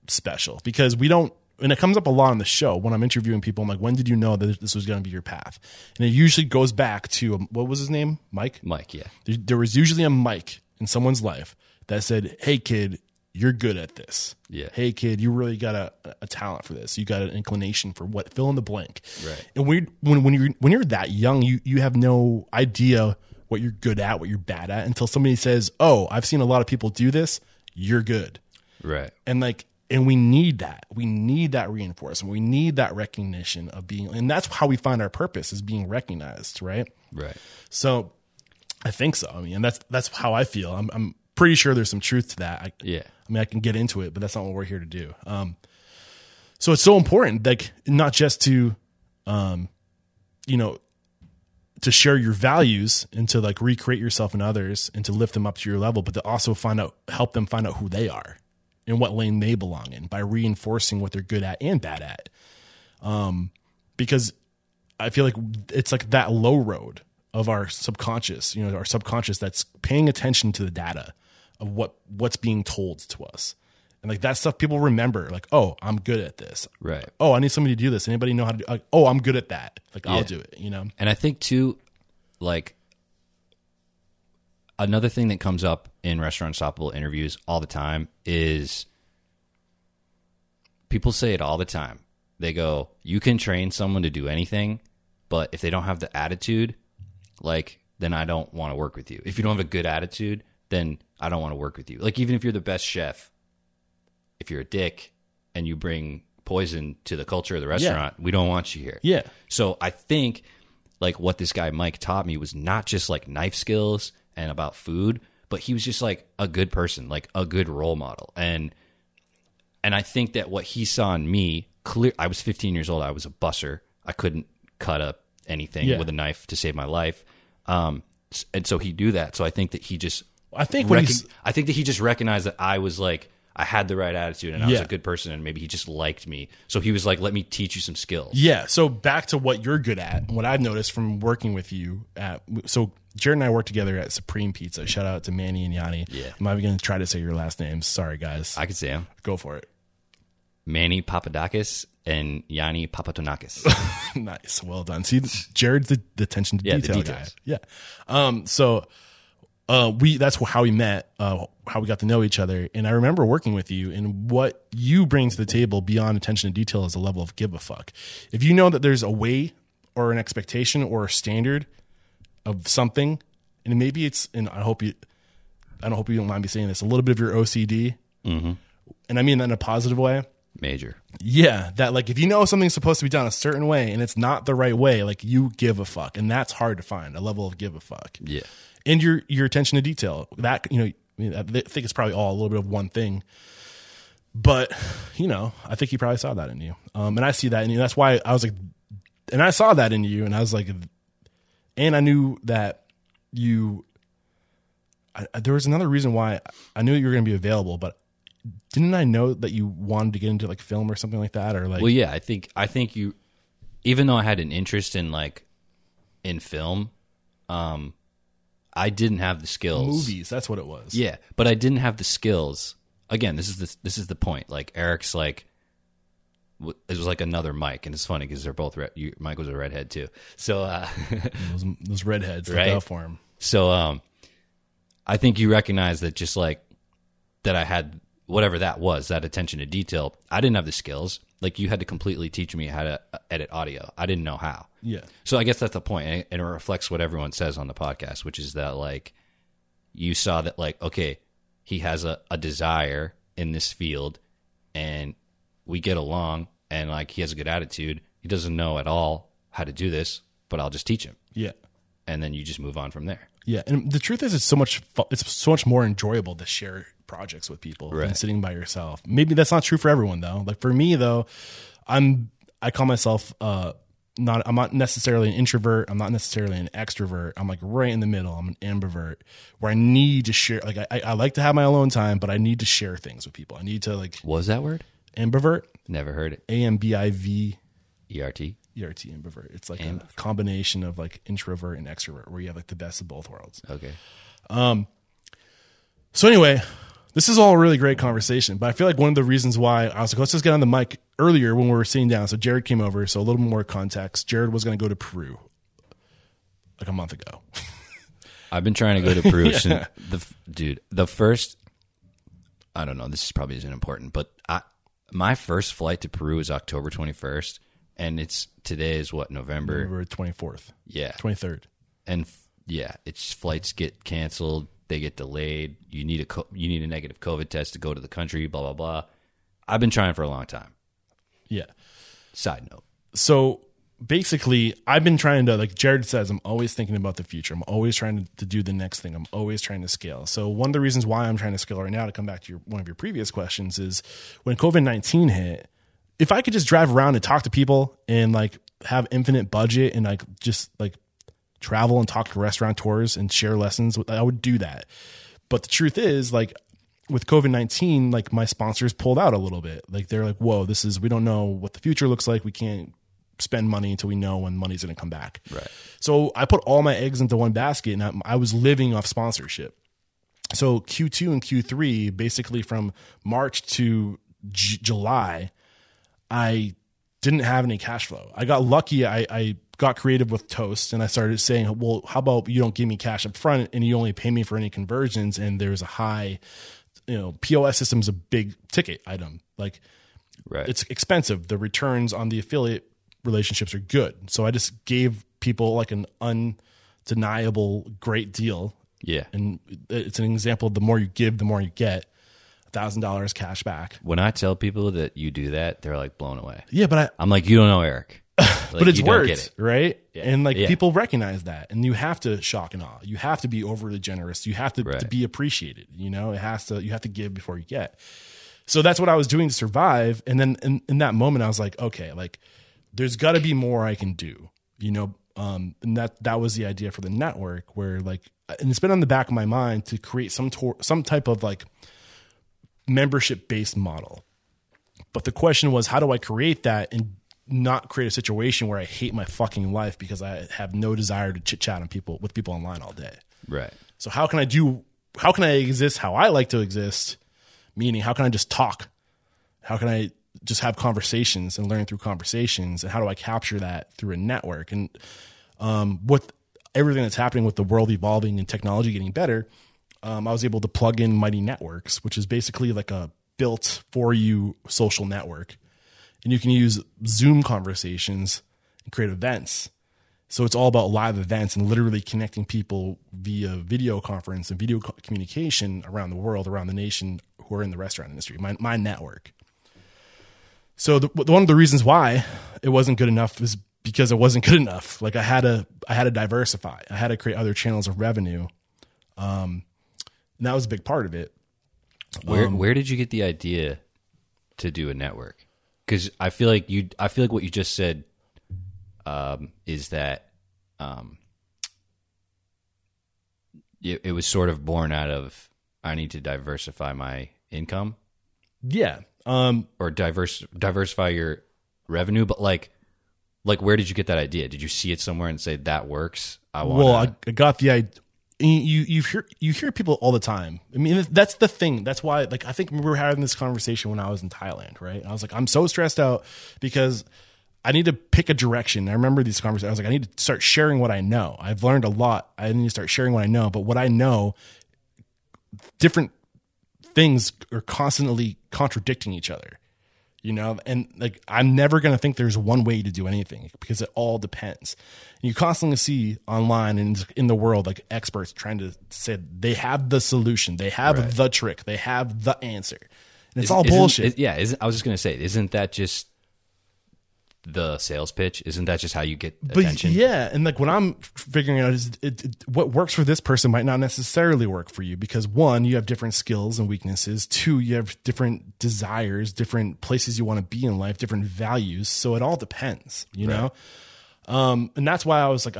A: special. Because we don't, and it comes up a lot on the show when I'm interviewing people. I'm like, when did you know that this was going to be your path? And it usually goes back to um, what was his name, Mike.
D: Mike, yeah.
A: There, there was usually a Mike in someone's life that said, "Hey, kid." You're good at this.
D: Yeah.
A: Hey, kid, you really got a, a talent for this. You got an inclination for what? Fill in the blank.
D: Right.
A: And when when when you're when you're that young, you you have no idea what you're good at, what you're bad at, until somebody says, "Oh, I've seen a lot of people do this. You're good."
D: Right.
A: And like, and we need that. We need that reinforcement. We need that recognition of being, and that's how we find our purpose is being recognized, right?
D: Right.
A: So, I think so. I mean, and that's that's how I feel. I'm I'm pretty sure there's some truth to that. I,
D: Yeah.
A: I mean, I can get into it, but that's not what we're here to do. Um, so it's so important, like not just to, um, you know, to share your values and to like recreate yourself in others and to lift them up to your level, but to also find out, help them find out who they are and what lane they belong in by reinforcing what they're good at and bad at. Um, because I feel like it's like that low road of our subconscious, you know, our subconscious that's paying attention to the data of what what's being told to us. And like that stuff people remember, like, oh, I'm good at this.
D: Right.
A: Oh, I need somebody to do this. Anybody know how to do like, oh, I'm good at that. Like I'll do it, you know?
D: And I think too, like another thing that comes up in Restaurant Unstoppable interviews all the time is people say it all the time. They go, "You can train someone to do anything, but if they don't have the attitude, like then I don't want to work with you. If you don't have a good attitude, then I don't want to work with you. Like even if you're the best chef, if you're a dick and you bring poison to the culture of the restaurant, we don't want you here.
A: Yeah.
D: So I think like what this guy Mike taught me was not just like knife skills and about food, but he was just like a good person, like a good role model. And and I think that what he saw in me, clear I was 15 years old, I was a busser. I couldn't cut up anything
A: Yeah.
D: with a knife to save my life. Um and so he do that. So I think that he just
A: I think when he's
D: I think that he just recognized that I was like I had the right attitude and I was
A: Yeah.
D: a good person and maybe he just liked me. So he was like, let me teach you some skills.
A: Yeah. So back to what you're good at. What I've noticed from working with you at so Jared and I work together at Supreme Pizza. Shout out to Manny and Yanni.
D: Yeah.
A: I'm not even going to try to say your last names. Sorry, guys.
D: I could say him.
A: Go for it.
D: Manny Papadakis and Yanni Papatonakis. (laughs) (laughs)
A: nice. Well done. See, Jared's the, the attention to
D: Yeah, the
A: detail guy.
D: details.
A: Yeah. Um, so uh, we that's how we met, uh, how we got to know each other. And I remember working with you, and what you bring to the table beyond attention to detail is a level of give a fuck. If you know that there's a way or an expectation or a standard of something, and maybe it's, and I hope you, I don't hope you don't mind me saying this, a little bit of your OCD, and I mean that in a positive way.
D: Major.
A: Yeah, that like if you know something's supposed to be done a certain way and it's not the right way, like you give a fuck, and that's hard to find a level of give a fuck.
D: Yeah.
A: And your your attention to detail. That you know, I, think it's probably all a little bit of one thing, but you know, I think he probably saw that in you, um, and I see that in you. That's why I was like, and I saw that in you, and I was like, and I knew that you. I, I- there was another reason why I knew you were going to be available, but didn't I know that you wanted to get into like film or something like that, or like
D: Well, yeah, I think I think you, even though I had an interest in like in film, um, I didn't have the skills.
A: movies? That's what it was.
D: Yeah, but I didn't have the skills. Again, this is the this is the point. Like Eric's like, it was like another Mike, and it's funny because they're both red. You, Mike was a redhead too. So, uh, (laughs)
A: those, those redheads, look
D: Right.
A: out for him.
D: so um, I think you recognize that just like that, I had whatever that was, that attention to detail. I didn't have the skills. Like you had to completely teach me how to uh, edit audio. I didn't know how.
A: Yeah.
D: So I guess that's the point, and it- reflects what everyone says on the podcast, which is that like you saw that like okay, he has a, a desire in this field, and we get along, and like he has a good attitude. He doesn't know at all how to do this, but I'll just teach him,
A: Yeah.
D: and then you just move on from there.
A: Yeah, and the truth is, it's so much. It's so much more enjoyable to share projects with people
D: Right.
A: sitting by yourself. Maybe that's not true for everyone, though. Like for me, though, I'm I call myself uh not. I'm not necessarily an introvert. I'm not necessarily an extrovert. I'm like right in the middle. I'm an ambivert where I need to share. Like I, I like to have my alone time, but I need to share things with people. I need to like
D: What was that word?
A: ambivert.
D: Never heard it.
A: A M B I V
D: ERT.
A: ERT ambivert. It's like a combination of like introvert and extrovert, where you have like the best of both worlds.
D: Okay. Um.
A: So anyway, this is all a really great conversation, but I feel like one of the reasons why I was like, let's just get on the mic earlier when we were sitting down. So Jared came over. So a little more context. Jared was going to go to Peru like a month ago. (laughs)
D: I've been trying to go to Peru (laughs) since the dude. The first, I don't know. This is probably isn't important, but I my first flight to Peru is October twenty first, and it's today is what November.
A: November 24th,
D: Yeah,
A: 23rd.
D: and f- yeah, it's flights get canceled, they get delayed. You need a co- you need a negative COVID test to go to the country. Blah blah blah. I've been trying for a long time.
A: Yeah.
D: Side note.
A: So basically, I've been trying to, like Jared says, I'm always thinking about the future. I'm always trying to, to do the next thing. I'm always trying to scale. So one of the reasons why I'm trying to scale right now, to come back to your, one of your previous questions, is when COVID 19 hit, if I could just drive around and talk to people and like have infinite budget and like just like travel and talk to restaurateurs and share lessons, I would do that. But the truth is, like with COVID 19, like my sponsors pulled out a little bit. Like they're like, whoa, this is, we don't know what the future looks like. We can't spend money until we know when money's going to come back.
D: Right.
A: So I put all my eggs into one basket and I, I was living off sponsorship. So Q2 and Q3, basically from March to J- July, I didn't have any cash flow. I got lucky. I, I got creative with Toast and I started saying, well, how about you don't give me cash up front and you only pay me for any conversions? And there's a high, you know, POS system is a big ticket item. Like
D: Right.
A: it's expensive. The returns on the affiliate relationships are good. So I just gave people like an undeniable great deal.
D: yeah.
A: And it's an example of the more you give, the more you get. thousand dollars cash back.
D: When I tell people that you do that, they're like blown away.
A: Yeah, but I,
D: I'm like, you don't know Eric. (sighs) Like,
A: but it's
D: you don't
A: worked,
D: get it.
A: right? And like
D: Yeah.
A: people recognize that, and you have to shock and awe. You have to be overly generous. You have to, to be appreciated. You know, it has to. You have to give before you get. So that's what I was doing to survive. And then in, in that moment, I was like, okay, like there's got to be more I can do. You know, um, and that that was the idea for the network, where like, and it's been on the back of my mind to create some tor- some type of like membership based model. But the question was, how do I create that and not create a situation where I hate my fucking life because I have no desire to chit chat on people with people online all day.
D: Right.
A: So how can I do? How can I exist how I like to exist? Meaning, how can I just talk? How can I just have conversations and learn through conversations? And how do I capture that through a network? And um, what everything that's happening with the world evolving and technology getting better, um, I was able to plug in Mighty Networks, which is basically like a built for you social network. And you can use Zoom conversations and create events. So it's all about live events and literally connecting people via video conference and video communication around the world, around the nation who are in the restaurant industry, my, my network. So the, one of the reasons why it wasn't good enough is because it wasn't (laughs) good enough. Like I had to, I had to diversify. I had to create other channels of revenue. Um, and that was a big part of it.
D: Where where did you get the idea to do a network? Because I feel like you, I feel like what you just said um, is that um, it, it was sort of born out of I need to diversify my income
A: Yeah. Um,
D: or diverse diversify your revenue. But like, like where did you get that idea? Did you see it somewhere and say that works? I want.
A: well, I, I got the idea. You you hear you hear people all the time. I mean, that's the thing. That's why, like, I think we were having this conversation when I was in Thailand, right? And I was like, I'm so stressed out because I need to pick a direction. I remember these conversations. I was like, I need to start sharing what I know. I've learned a lot. I need to start sharing what I know. But what I know, different things are constantly contradicting each other you know? And like i'm never going to think there's one way to do anything because it all depends. And you constantly see online and in the world like experts trying to say they have the solution they have
D: Right.
A: the trick they have the answer. And it's
D: Is-
A: all bullshit.
D: is- yeah, isn't, I was just gonna say, isn't that just the sales pitch? Isn't that just how you get
A: but
D: attention?
A: yeah and like what i'm figuring out is it, it, what works for this person might not necessarily work for you because one you have different skills and weaknesses two you have different desires different places you want to be in life different values so it all depends you know um and that's why i was like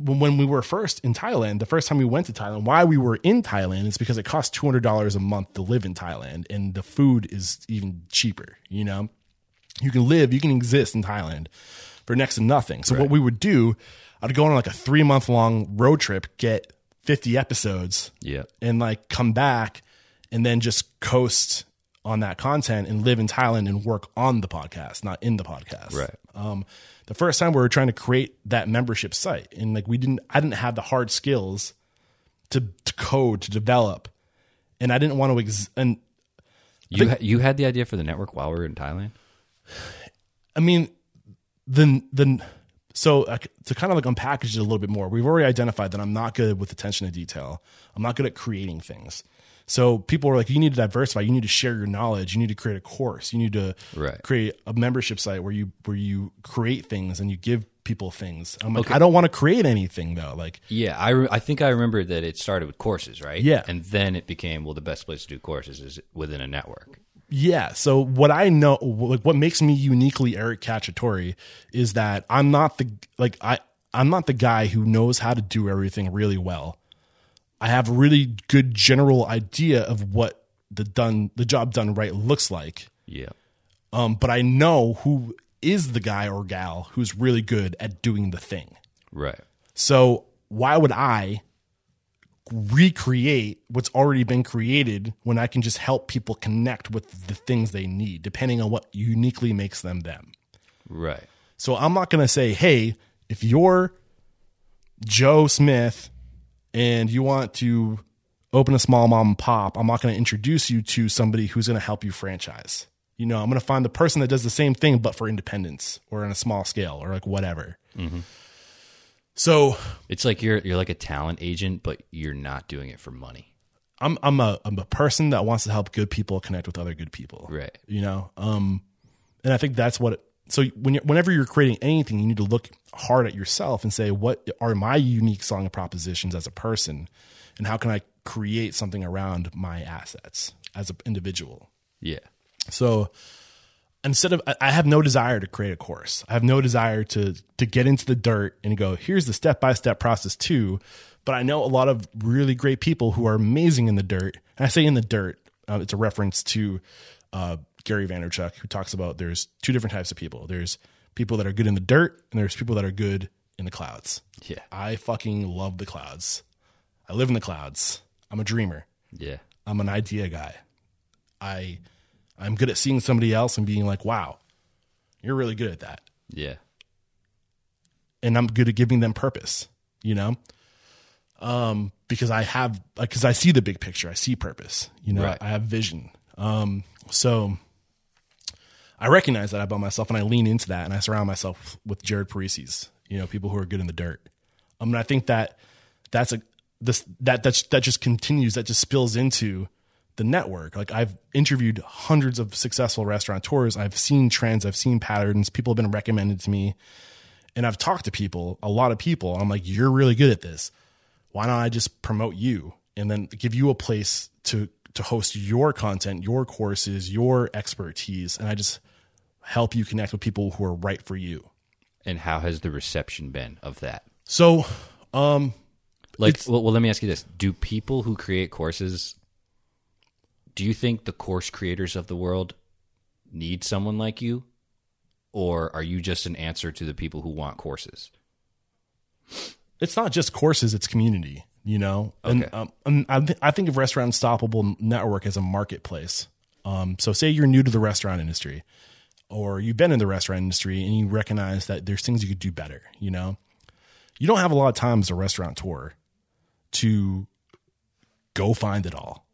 A: when when we were first in Thailand, the first time we went to Thailand, why we were in Thailand is because it costs two hundred dollars a month to live in Thailand, and the food is even cheaper. You know, you can live, you can exist in Thailand for next to nothing. So what we would do, I'd go on like a three month long road trip, get fifty episodes,
D: Yeah.
A: and like come back, and then just coast on that content and live in Thailand and work on the podcast, not in the podcast.
D: Right.
A: Um, the first time we were trying to create that membership site, and like we didn't, I didn't have the hard skills to to code to develop, and I didn't want to. Ex- and
D: You ha- you had the idea for the network while we were in Thailand.
A: I mean, the the so uh, to kind of like unpackage it a little bit more, we've already identified that I'm not good with attention to detail. I'm not good at creating things. So people are like, you need to diversify. You need to share your knowledge. You need to create a course. You need to
D: Right.
A: create a membership site where you where you create things and you give people things. I'm like, I don't want to create anything though. Like,
D: Yeah, I, re- I think I remember that it started with courses, right?
A: Yeah.
D: and then it became well, the best place to do courses is within a network.
A: Yeah. So what I know, like what makes me uniquely Eric Cacciatore is that I'm not the like I I'm not the guy who knows how to do everything really well. I have a really good general idea of what the done the job done right looks like.
D: Yeah,
A: Um, but I know who is the guy or gal who's really good at doing the thing.
D: right.
A: So why would I recreate what's already been created when I can just help people connect with the things they need, depending on what uniquely makes them them?
D: Right.
A: So I'm not going to say, hey, if you're Joe Smith and you want to open a small mom and pop, I'm not going to introduce you to somebody who's going to help you franchise. You know, I'm going to find the person that does the same thing, but for independence or on a small scale or like whatever. Mm-hmm. So
D: It's like you're you're like a talent agent, but you're not doing it for money.
A: I'm I'm a I'm a person that wants to help good people connect with other good people.
D: Right.
A: You know, um, and I think that's what. It, so when you whenever you're creating anything, you need to look hard at yourself and say, what are my unique selling propositions as a person, and how can I create something around my assets as an individual.
D: Yeah.
A: So instead of I- have no desire to create a course. I have no desire to to get into the dirt and go, here's the step by step process too. But I know a lot of really great people who are amazing in the dirt. And I say in the dirt, uh, it's a reference to uh, Gary Vaynerchuk, who talks about there's two different types of people. There's people that are good in the dirt, and there's people that are good in the clouds.
D: Yeah.
A: I fucking love the clouds. I live in the clouds. I'm a dreamer.
D: Yeah.
A: I'm an idea guy. I I'm good at seeing somebody else and being like, "Wow, you're really good at that."
D: Yeah.
A: And I'm good at giving them purpose. you know? Um, because I have, because I see the big picture, I see purpose, you know,
D: Right.
A: I have vision. Um, so I recognize that about myself and I lean into that and I surround myself with Jared Parisis, you know, people who are good in the dirt. I mean, I think that that's a, this, that, that's, that just continues, that just spills into the network. Like I've interviewed hundreds of successful restaurateurs. I've seen trends, I've seen patterns. People have been recommended to me and I've talked to people, a lot of people. I'm like, you're really good at this. Why don't I just promote you and then give you a place to to host your content, your courses, your expertise, and I just help you connect with people who are right for you.
D: And how has the reception been of that?
A: So, um,
D: Like, well, well, let me ask you this: Do people who create courses, do you think the course creators of the world need someone like you, or are you just an answer to the people who want courses?
A: it's not just courses; it's community. You know, and,
D: Okay.
A: um, and I, th- I think of Restaurant Unstoppable Network as a marketplace. Um, so, say you're new to the restaurant industry, or you've been in the restaurant industry, and you recognize that there's things you could do better. You know, you don't have a lot of time as a restaurateur to go find it all.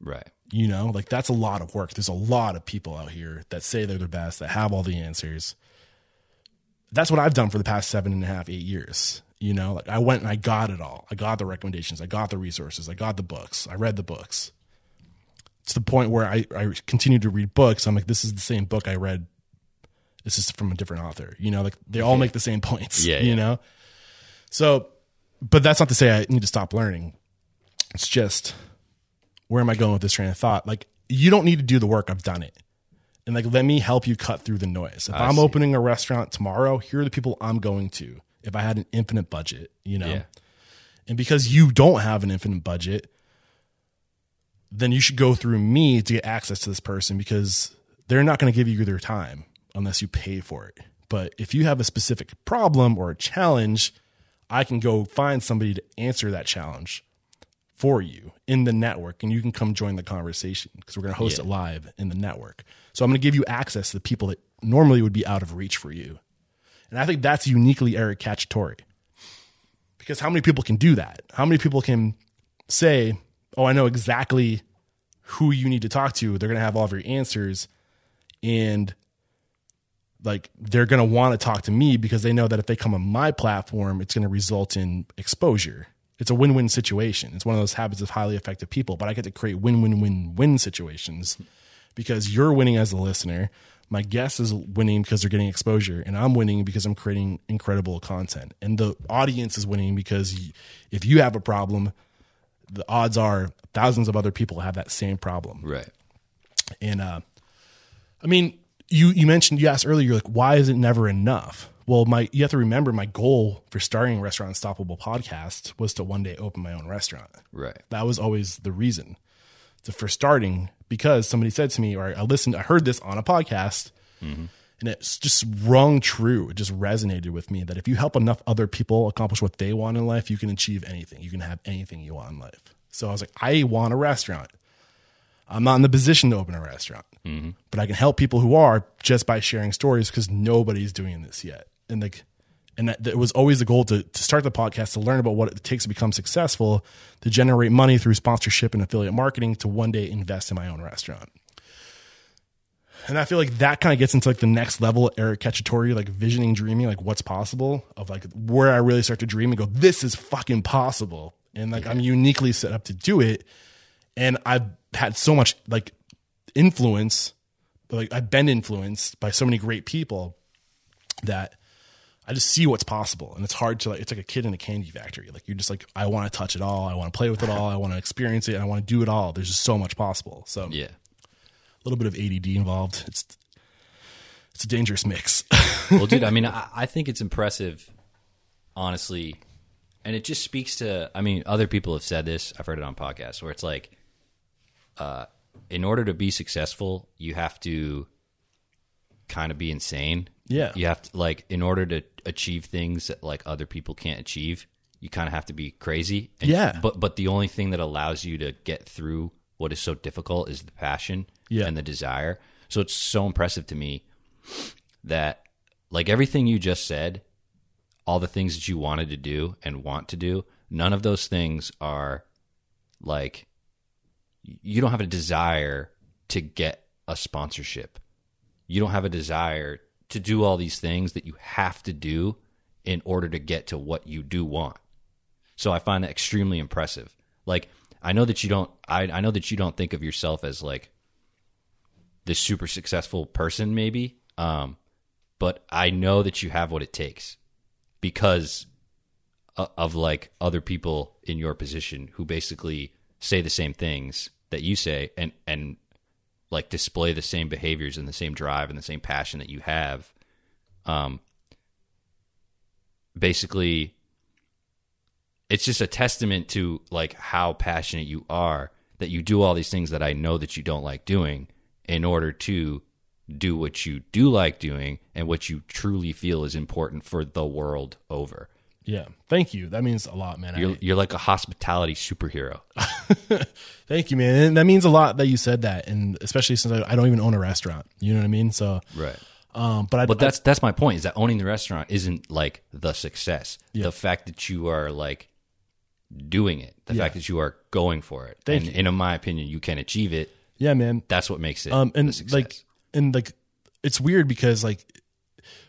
D: Right.
A: You know, like that's a lot of work. There's a lot of people out here that say they're the best, that have all the answers. That's what I've done for the past seven and a half, eight years. You know, like I went and I got it all. I got the recommendations. I got the resources. I got the books. I read the books. To the point where I, I continue to read books. I'm like, this is the same book I read. This is from a different author. You know, like they all make the same points.
D: Yeah,
A: You
D: yeah.
A: know? So, but that's not to say I need to stop learning. It's just where am I going with this train of thought? Like, you don't need to do the work. I've done it. And like, let me help you cut through the noise. If
D: I
A: I'm
D: see.
A: opening a restaurant tomorrow, here are the people I'm going to. If I had an infinite budget, you know,
D: Yeah.
A: and because you don't have an infinite budget, then you should go through me to get access to this person because they're not going to give you their time unless you pay for it. But if you have a specific problem or a challenge, I can go find somebody to answer that challenge for you in the network and you can come join the conversation because we're going to host
D: Yeah.
A: it live in the network. So I'm going to give you access to the people that normally would be out of reach for you. And I think that's uniquely Eric Cacciatore. Because how many people can do that? How many people can say, "Oh, I know exactly who you need to talk to. They're going to have all of your answers and like they're going to want to talk to me because they know that if they come on my platform, it's going to result in exposure. It's a win-win situation. It's one of those habits of highly effective people, but I get to create win-win-win-win situations because you're winning as a listener. My guest is winning because they're getting exposure, and I'm winning because I'm creating incredible content. And the audience is winning because if you have a problem, the odds are thousands of other people have that same problem.
D: Right.
A: And uh, I mean, you you mentioned you asked earlier, you're like, why is it never enough? Well, my you have to remember my goal for starting Restaurant Unstoppable podcast was to one day open my own restaurant.
D: Right.
A: That was always the reason to, for starting because somebody said to me, or I listened, I heard this on a podcast, mm-hmm. and it's just rung true. It just resonated with me that if you help enough other people accomplish what they want in life, you can achieve anything. You can have anything you want in life. So I was like, I want a restaurant. I'm not in the position to open a restaurant, mm-hmm. but I can help people who are just by sharing stories because nobody's doing this yet. And like, and that, that was always the goal to, to start the podcast to learn about what it takes to become successful, to generate money through sponsorship and affiliate marketing, to one day invest in my own restaurant. And I feel like that kind of gets into like the next level Eric Cacciatore, like visioning, dreaming, like what's possible of like where I really start to dream and go, this is fucking possible. And like I'm uniquely set up to do it. And I've had so much like influence, like I've been influenced by so many great people that I just see what's possible. And it's hard to like, it's like a kid in a candy factory. Like you're just like, I want to touch it all. I want to play with it all. I want to experience it. I want to do it all. There's just so much possible. So
D: Yeah.
A: a little bit of ADD involved. It's it's a dangerous mix. (laughs)
D: well, dude, I mean, I, I think it's impressive, honestly, and it just speaks to. I mean, other people have said this. I've heard it on podcasts where it's like, uh, in order to be successful, you have to kind of be insane.
A: Yeah.
D: you have to like in order to achieve things that like other people can't achieve. You kind of have to be crazy. And-
A: Yeah.
D: but but the only thing that allows you to get through what is so difficult is the passion
A: Yeah.
D: and the desire. So it's so impressive to me that like everything you just said all the things that you wanted to do and want to do, none of those things are like you don't have a desire to get a sponsorship. You don't have a desire to do all these things that you have to do in order to get to what you do want. So I find that extremely impressive. Like I know that you don't I, I know that you don't think of yourself as like this super successful person maybe. Um but I know that you have what it takes because of, of like other people in your position who basically say the same things that you say and and like display the same behaviors and the same drive and the same passion that you have um basically it's just a testament to like how passionate you are that you do all these things that I know that you don't like doing in order to do what you do like doing and what you truly feel is important for the world over.
A: Yeah. Thank you. That means a lot, man.
D: You're,
A: I,
D: you're like a hospitality superhero. (laughs)
A: thank you, man. And that means a lot that you said that. And especially since I, I don't even own a restaurant. You know what I mean? So,
D: Right.
A: um, but I,
D: But that's that's my point. Is that owning the restaurant isn't like the success. yeah. The fact that you are like doing it, the fact that you are going for it,
A: Thank
D: and,
A: you.
D: and in my opinion, you can achieve it.
A: yeah, man.
D: That's what makes it.
A: Um, and like, and like, it's weird because like,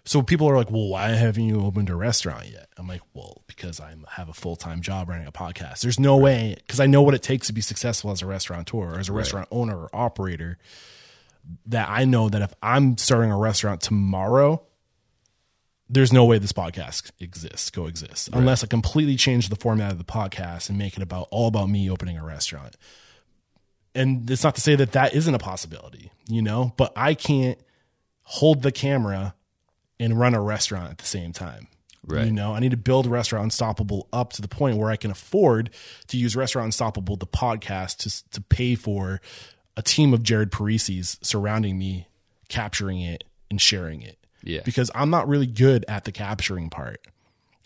A: so people are like, well, why haven't you opened a restaurant yet? I'm like, well, because I have a full time job running a podcast. There's no way because I know what it takes to be successful as a restaurateur or as a restaurant owner or operator. That I know that if I'm starting a restaurant tomorrow, there's no way this podcast exists, coexists, unless I completely change the format of the podcast and make it about all about me opening a restaurant and it's not to say that that isn't a possibility, you know, but I can't hold the camera and run a restaurant at the same time.
D: Right.
A: You know, I need to build Restaurant Unstoppable up to the point where I can afford to use Restaurant Unstoppable, the podcast, to, to pay for a team of Jared Parisis surrounding me, capturing it and sharing it.
D: Yeah.
A: Because I'm not really good at the capturing part.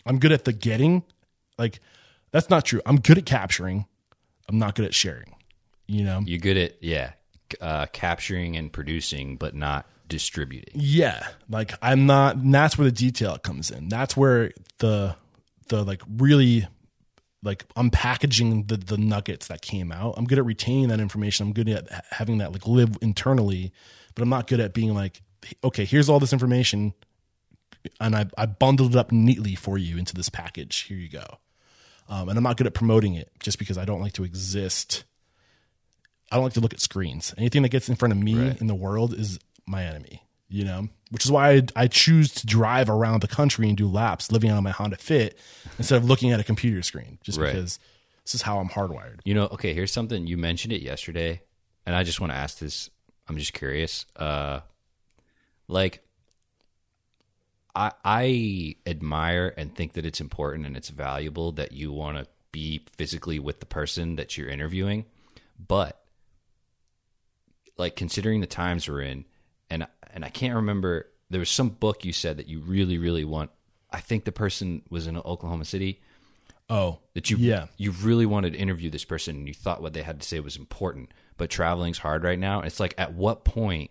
A: I'm good at the getting. Like, that's not true. I'm good at capturing. I'm not good at sharing. You know?
D: you're good at yeah, uh, capturing and producing, but not distributing.
A: Yeah, like I'm not. And that's where the detail comes in. That's where the the like really like unpackaging the the nuggets that came out. I'm good at retaining that information. I'm good at having that like live internally, but I'm not good at being like, okay, here's all this information, and I I bundled it up neatly for you into this package. Here you go. Um, and I'm not good at promoting it just because I don't like to exist. I don't like to look at screens. Anything that gets in front of me
D: Right.
A: in the world is my enemy, you know, which is why I, I choose to drive around the country and do laps living on my Honda Fit instead of looking at a computer screen, just
D: Right.
A: because this is how I'm hardwired.
D: You know, okay, here's something you mentioned it yesterday, and I just want to ask this. I'm just curious. Uh, like, I I admire and think that it's important and it's valuable that you want to be physically with the person that you're interviewing, but like considering the times we're in, and and I can't remember. There was some book you said that you really really want. I think the person was in Oklahoma City
A: Oh,
D: that you
A: Yeah.
D: you really wanted to interview this person and you thought what they had to say was important but traveling's hard right now it's like at what point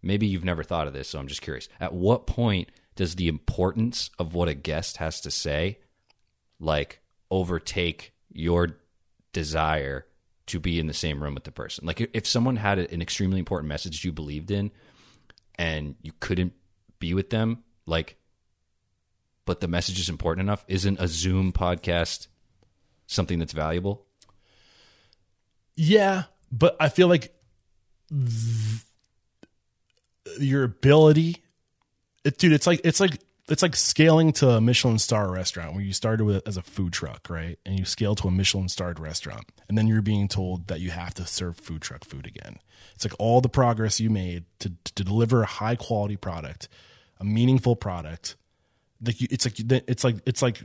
D: maybe you've never thought of this so i'm just curious at what point does the importance of what a guest has to say like overtake your desire to be in the same room with the person like if someone had an extremely important message you believed in and you couldn't be with them like but the message is important enough. Isn't a zoom podcast something that's valuable?
A: Yeah, but I feel like th- your ability, it, dude, it's like it's like it's like scaling to a Michelin star restaurant where you started with as a food truck, right? And you scale to a Michelin starred restaurant, and then you're being told that you have to serve food truck food again. It's like all the progress you made to to deliver a high quality product, a meaningful product. Like you, it's like it's like it's like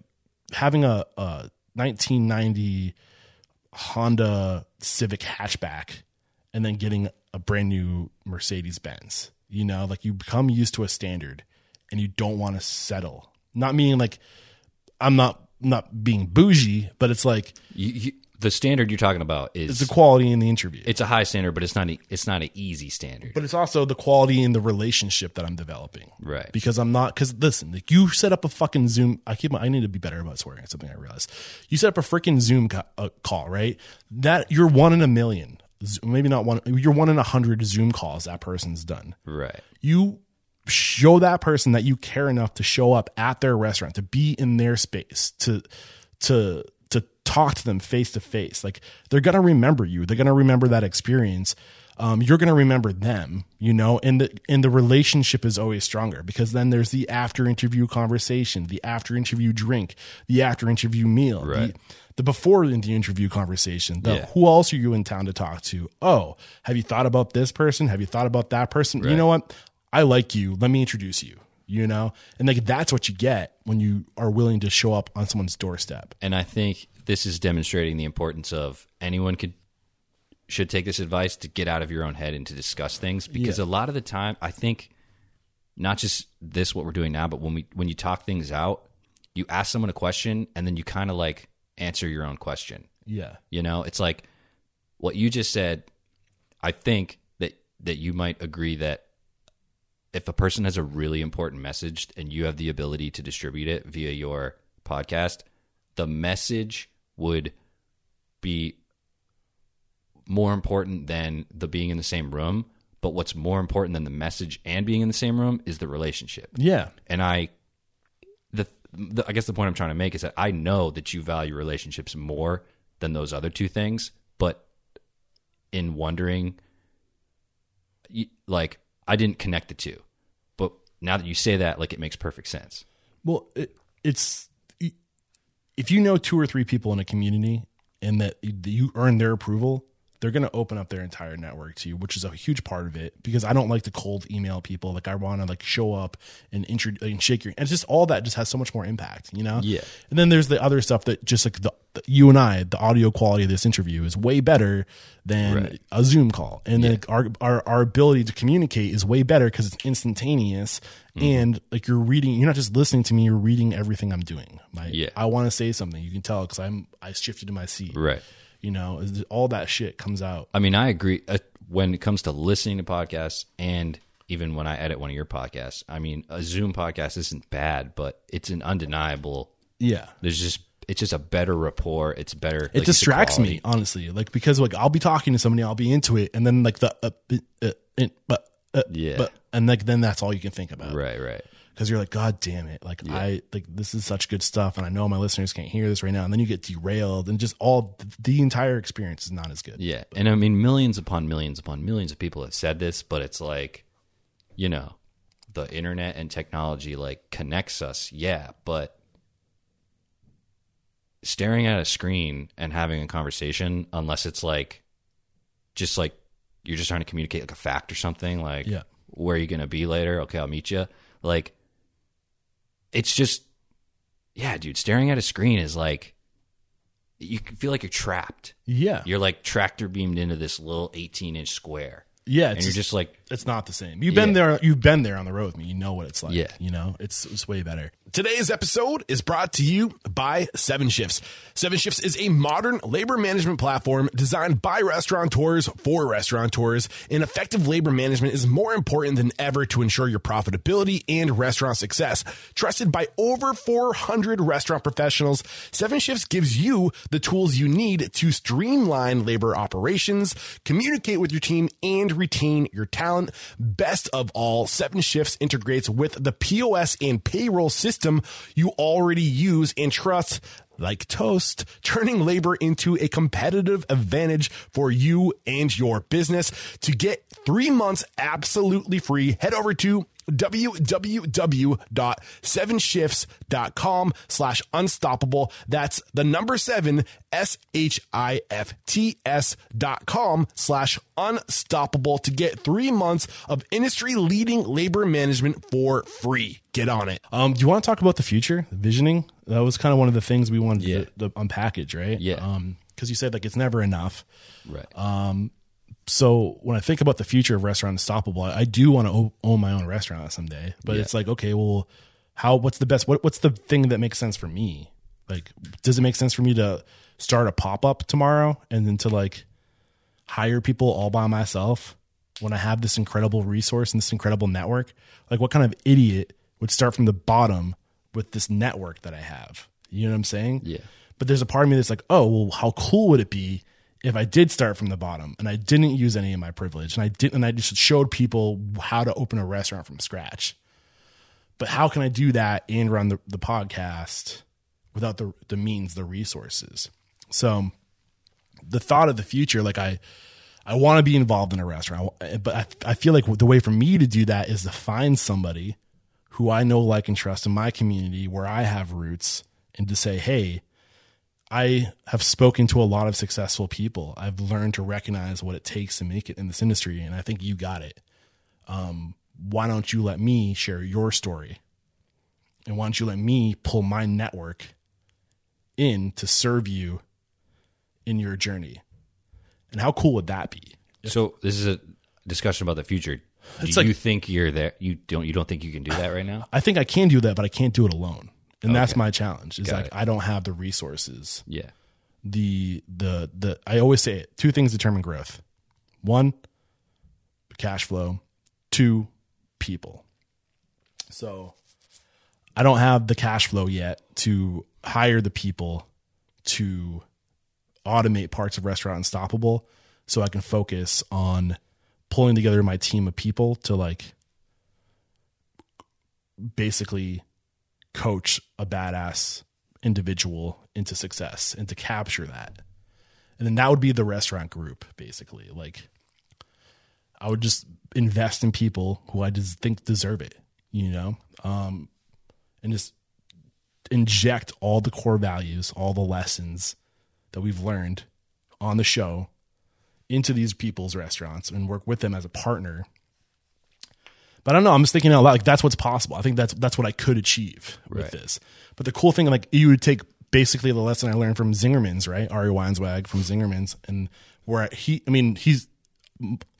A: having a, a 1990 Honda Civic hatchback and then getting a brand new Mercedes Benz. You know, like you become used to a standard and you don't want to settle. Not meaning like I'm not not being bougie, but it's like
D: you, you, the standard you're talking about is
A: It's the quality in the interview.
D: it's a high standard, but it's not a, it's not an easy standard.
A: but it's also the quality in the relationship that I'm developing.
D: Right.
A: Because I'm not, because listen, like you set up a fucking Zoom. I keep, my, I need to be better about swearing. It's something I realized. You set up a freaking Zoom ca- uh, call, right? That you're one in a million. Maybe not one, you're one in a hundred Zoom calls that person's done.
D: right.
A: You show that person that you care enough to show up at their restaurant, to be in their space, to, to, to talk to them face to face. Like they're going to remember you. They're going to remember that experience. Um, you're going to remember them, you know, and the, and the relationship is always stronger because then there's the after interview conversation, the after interview drink, the after interview meal,
D: Right.
A: the, the before the interview conversation, the
D: Yeah.
A: who else are you in town to talk to? Oh, have you thought about this person? Have you thought about that person? You know what? I like you. Let me introduce you. You know, and like that's what you get when you are willing to show up on someone's doorstep.
D: And I think this is demonstrating the importance of anyone could should take this advice to get out of your own head and to discuss things because a lot of the time I think not just this what we're doing now but when we when you talk things out you ask someone a question and then you kind of like answer your own question
A: Yeah,
D: you know it's like what you just said I think that that you might agree that if a person has a really important message and you have the ability to distribute it via your podcast, the message would be more important than the being in the same room. But what's more important than the message and being in the same room is the relationship.
A: yeah,
D: And I, the, the I guess the point I'm trying to make is that I know that you value relationships more than those other two things. But in wondering, like I didn't connect the two. But now that you say that, like it makes perfect sense.
A: Well, it, it's if you know two or three people in a community and that you earn their approval, they're going to open up their entire network to you, which is a huge part of it. Because I don't like to cold email people. Like I want to like show up and intro and shake your. And it's just all that just has so much more impact, you know.
D: Yeah.
A: And then there's the other stuff that just like the, the you and I, the audio quality of this interview is way better than
D: Right.
A: a Zoom call, and then our, our our ability to communicate is way better because it's instantaneous
D: Mm-hmm.
A: and like you're reading. You're not just listening to me; you're reading everything I'm doing. Like,
D: Yeah.
A: I want to say something. You can tell because I'm I shifted to my seat.
D: Right.
A: You know, all that shit comes out.
D: I mean, I agree. Uh, when it comes to listening to podcasts and even when I edit one of your podcasts, I mean, a Zoom podcast isn't bad, but it's an undeniable.
A: Yeah.
D: There's just it's just a better rapport. It's better.
A: It
D: a
A: distracts me, honestly. Like because like I'll be talking to somebody, I'll be into it, and then like the uh, uh, uh, but uh,
D: Yeah.
A: but and like then that's all you can think about.
D: Right. Right.
A: Because you're like, God damn it! Like I like this is such good stuff, and I know my listeners can't hear this right now. And then you get derailed, and just all the entire experience is not as good.
D: Yeah, and I mean, millions upon millions upon millions of people have said this, but it's like, you know, the internet and technology like connects us. Yeah, but staring at a screen and having a conversation, unless it's like, just like you're just trying to communicate like a fact or something, like,
A: Yeah.
D: where are you gonna be later? Okay, I'll meet you. Like, it's just, yeah, dude. Staring at a screen is like, you can feel like you're trapped
A: Yeah,
D: you're like tractor beamed into this little 18 inch square
A: yeah.
D: and
A: It's
D: you're just like
A: it's not the same. You've been there. You've been there on the road with me. You know what it's like.
D: Yeah.
A: you know it's it's way better.
B: Today's episode is brought to you by Seven Shifts. Seven Shifts is a modern labor management platform designed by restaurateurs for restaurateurs. And effective labor management is more important than ever to ensure your profitability and restaurant success. Trusted by over 400 restaurant professionals, Seven Shifts gives you the tools you need to streamline labor operations, communicate with your team, and retain your talent. Best of all, Seven Shifts integrates with the POS and payroll system you already use and trust like toast, turning labor into a competitive advantage for you and your business. To get three months absolutely free, head over to www.sevenshifts.com slash unstoppable. That's the number seven, S-H-I-F-T-S dot com slash unstoppable to get three months of industry leading labor management for free. Get on it.
A: Um, do you want to talk about the future, visioning? That was kind of one of the things we wanted
D: Yeah.
A: to, to unpackage, right?
D: Yeah.
A: Um, because you said like it's never enough.
D: right
A: so when I think about the future of Restaurant Unstoppable, I, I do want to o- own my own restaurant someday. But
D: Yeah.
A: it's like, okay, well, how? What's the best? What, what's the thing that makes sense for me? Like, does it make sense for me to start a pop up tomorrow and then to like hire people all by myself when I have this incredible resource and this incredible network? Like, what kind of idiot would start from the bottom with this network that I have? You know what I'm saying?
D: Yeah.
A: But there's a part of me that's like, oh, well, how cool would it be if I did start from the bottom and I didn't use any of my privilege and I didn't, and I just showed people how to open a restaurant from scratch? But how can I do that and run the, the podcast without the, the means, the resources? So the thought of the future, like I, I want to be involved in a restaurant, eh, but I, I feel like the way for me to do that is to find somebody who I know, like, and trust in my community where I have roots and to say, hey, I have spoken to a lot of successful people. I've learned to recognize what it takes to make it in this industry, and I think you got it. Um, why don't you let me share your story? And why don't you let me pull my network in to serve you in your journey? And how cool would that be?
D: So this is a discussion about the future. Do
A: It's
D: you
A: like-
D: think you're there? You don't. You don't think you can do that right now?
A: I think I can do that, but I can't do it alone. And that's my challenge. Is
D: Got
A: like
D: it.
A: I don't have the resources.
D: Yeah.
A: The the the I always say it. Two things determine growth. One, cash flow. Two, people. So I don't have the cash flow yet to hire the people to automate parts of Restaurant Unstoppable so I can focus on pulling together my team of people to like basically coach a badass individual into success and to capture that. And then that would be the restaurant group, basically. Like I would just invest in people who I just think deserve it, you know? Um, and just inject all the core values, all the lessons that we've learned on the show into these people's restaurants and work with them as a partner. But I don't know. I'm just thinking out loud. Like that's what's possible. I think that's that's what I could achieve with
D: Right.
A: this. But the cool thing, like you would take basically the lesson I learned from Zingerman's, right? Ari Weinzweig from Zingerman's, and where he, I mean, he's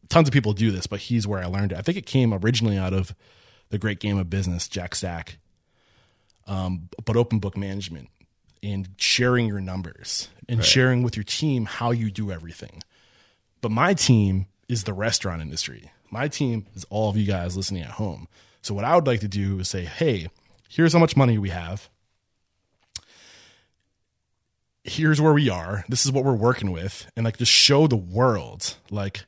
A: tons of people do this, but he's where I learned it. I think it came originally out of the Great Game of Business, Jack Stack, um, but open book management and sharing your numbers and sharing with your team how you do everything. But my team is the restaurant industry. My team is all of you guys listening at home. So what I would like to do is say, hey, here's how much money we have. Here's where we are. This is what we're working with. And like just show the world like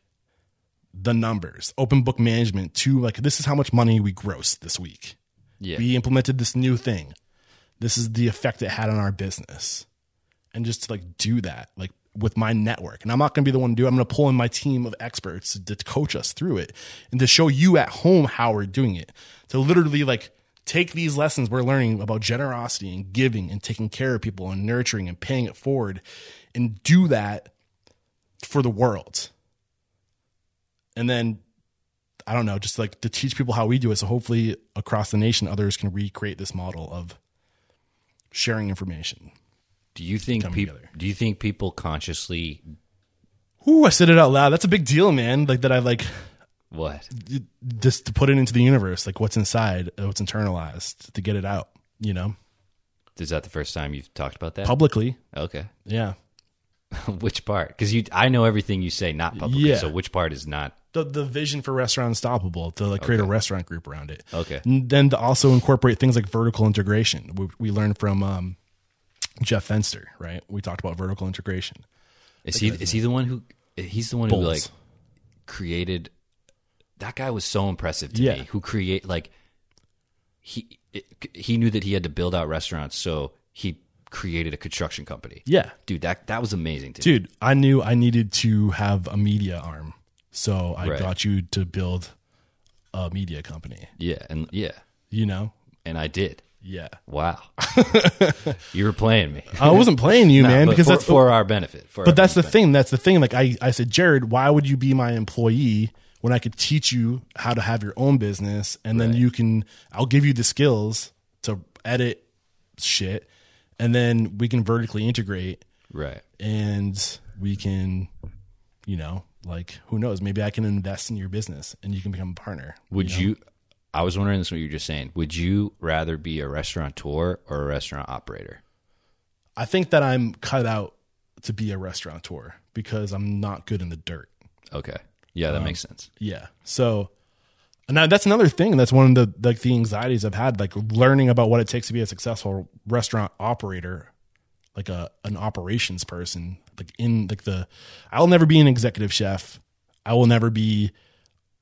A: the numbers, open book management to like this is how much money we grossed this week.
D: Yeah.
A: We implemented this new thing. This is the effect it had on our business. And just to like do that, like with my network. And I'm not going to be the one to do it. I'm going to pull in my team of experts to, to coach us through it and to show you at home how we're doing it. To literally like take these lessons we're learning about generosity and giving and taking care of people and nurturing and paying it forward and do that for the world. And then I don't know, just like to teach people how we do it. So hopefully across the nation, others can recreate this model of sharing information.
D: Do you think people? Do you think people consciously
A: Ooh, I said it out loud. That's a big deal, man. Like that I like
D: what?
A: just to put it into the universe, like what's inside, what's internalized to get it out, you know,
D: Is that the first time you've talked about that?
A: publicly.
D: Okay.
A: Yeah. (laughs)
D: which part? Because you, I know everything you say not publicly.
A: Yeah.
D: So which part is not?
A: The, the vision for Restaurant Unstoppable to like create a restaurant group around it.
D: Okay.
A: And then to also incorporate things like vertical integration. We, we learned from um, Jeff Fenster, right? We talked about vertical integration.
D: Is he? Is he the one who? He's the one who like created. That guy was so impressive to
A: Yeah.
D: me. Who create like he it, he knew that he had to build out restaurants, so he created a construction company.
A: Yeah.
D: dude, that that was amazing to me.
A: Dude, I knew I needed to have a media arm. So I
D: Right.
A: got you to build a media company,
D: Yeah, and yeah,
A: you know?
D: and I did.
A: Yeah.
D: Wow, (laughs) you were playing me,
A: I wasn't playing you, (laughs) man,
D: but
A: because
D: for,
A: that's
D: for our benefit. For
A: But that's the thing. That's the thing. Like I, I said, Jared, why would you be my employee when I could teach you how to have your own business and then you can I'll give you the skills to edit shit and then we can vertically integrate
D: right.
A: and we can, you know, like who knows, maybe I can invest in your business and you can become a partner.
D: Would you? I was wondering this. What you were just saying. Would you rather be a restaurateur or a restaurant operator?
A: I think that I'm cut out to be a restaurateur because I'm not good in the dirt.
D: Okay. Yeah, that um, makes sense.
A: Yeah. So, that- that's another thing. That's one of the like the anxieties I've had, like learning about what it takes to be a successful restaurant operator, like a an operations person. Like in like the, I'll never be an executive chef. I will never be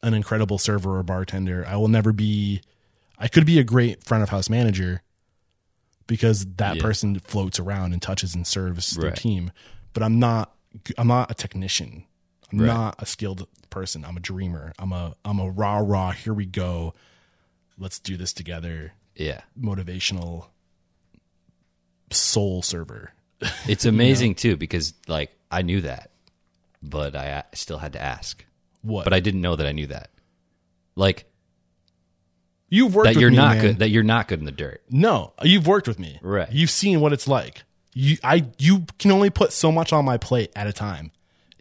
A: an incredible server or bartender. I will never be. I could be a great front of house manager because that
D: Yeah.
A: person floats around and touches and serves their team. But I'm not. I'm not a technician. I'm
D: Right.
A: not a skilled person. I'm a dreamer. I'm a. I'm a rah rah. Here we go. Let's do this together.
D: Yeah.
A: Motivational soul server.
D: It's (laughs) amazing too because like I knew that, but I still had to ask.
A: What?
D: But I didn't know that I knew that. Like
A: you've worked
D: that
A: with
D: you're
A: me,
D: not
A: man.
D: good that you're not good in the dirt.
A: No, you've worked with me.
D: Right.
A: You've seen what it's like. You I you can only put so much on my plate at a time.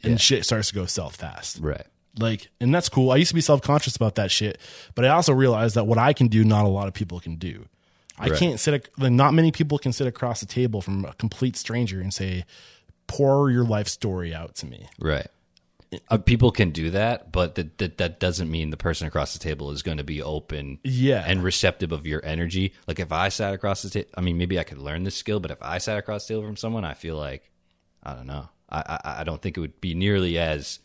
A: And
D: Yeah.
A: shit starts to go south fast.
D: Right.
A: Like and that's cool. I used to be self-conscious about that shit, but I also realized that what I can do not a lot of people can do. I
D: Right.
A: can't sit not many people can sit across the table from a complete stranger and say pour your life story out to me.
D: Right. Uh, people can do that, but that, that that doesn't mean the person across the table is going to be open,
A: Yeah.
D: and receptive of your energy. Like if I sat across the table, I mean, maybe I could learn this skill, but if I sat across the table from someone, I feel like I don't know. I I, I don't think it would be nearly as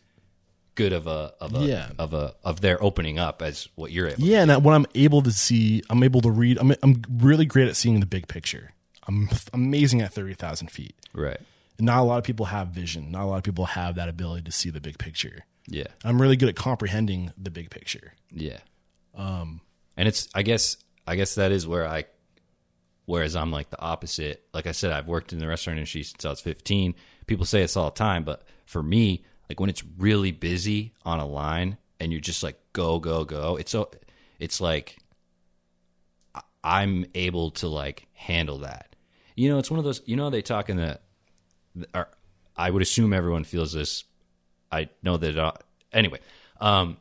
D: good of a of a
A: Yeah.
D: of a of their opening up as what you're able.
A: Yeah, and when I'm able to see, I'm able to read. I'm I'm really great at seeing the big picture. I'm amazing at thirty thousand feet.
D: Right.
A: Not a lot of people have vision. Not a lot of people have that ability to see the big picture.
D: Yeah.
A: I'm really good at comprehending the big picture.
D: Yeah. Um, and it's I guess I guess that is where I, whereas I'm like the opposite. Like I said, I've worked in the restaurant industry since I was 15. People say it's all the time, but for me, like when it's really busy on a line and you're just like go go go, it's so it's like I'm able to like handle that. You know, it's one of those. You know, they talk in the. I would assume everyone feels this. I know that. Uh, anyway, um,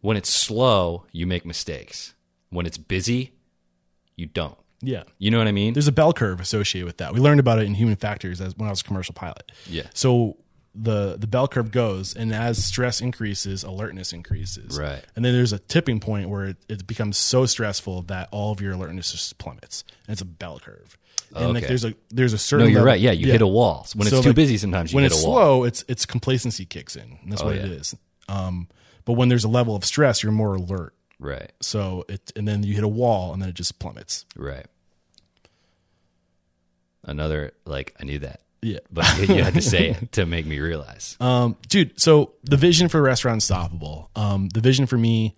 D: when it's slow, you make mistakes. When it's busy, you don't.
A: Yeah.
D: You know what I mean?
A: There's a bell curve associated with that. We learned about it in human factors as when I was a commercial pilot.
D: Yeah.
A: So the the bell curve goes, and as stress increases, alertness increases.
D: Right.
A: And then there's a tipping point where it, it becomes so stressful that all of your alertness just plummets. And it's a bell curve. And like there's a there's a certain.
D: no, you're
A: level-
D: right. Yeah, you hit a wall. When it's
A: So,
D: too
A: like,
D: busy, sometimes you
A: when
D: hit
A: it's
D: a wall.
A: slow, it's it's complacency kicks in. And that's what it
D: Oh, yeah.
A: is. Um, but when there's a level of stress, you're more alert.
D: Right.
A: So it and then you hit a wall, and then it just plummets.
D: Right. Another like I knew that,
A: Yeah.
D: but you had to say it (laughs) to make me realize.
A: Um, dude, so the vision for Restaurant Unstoppable, um, the vision for me,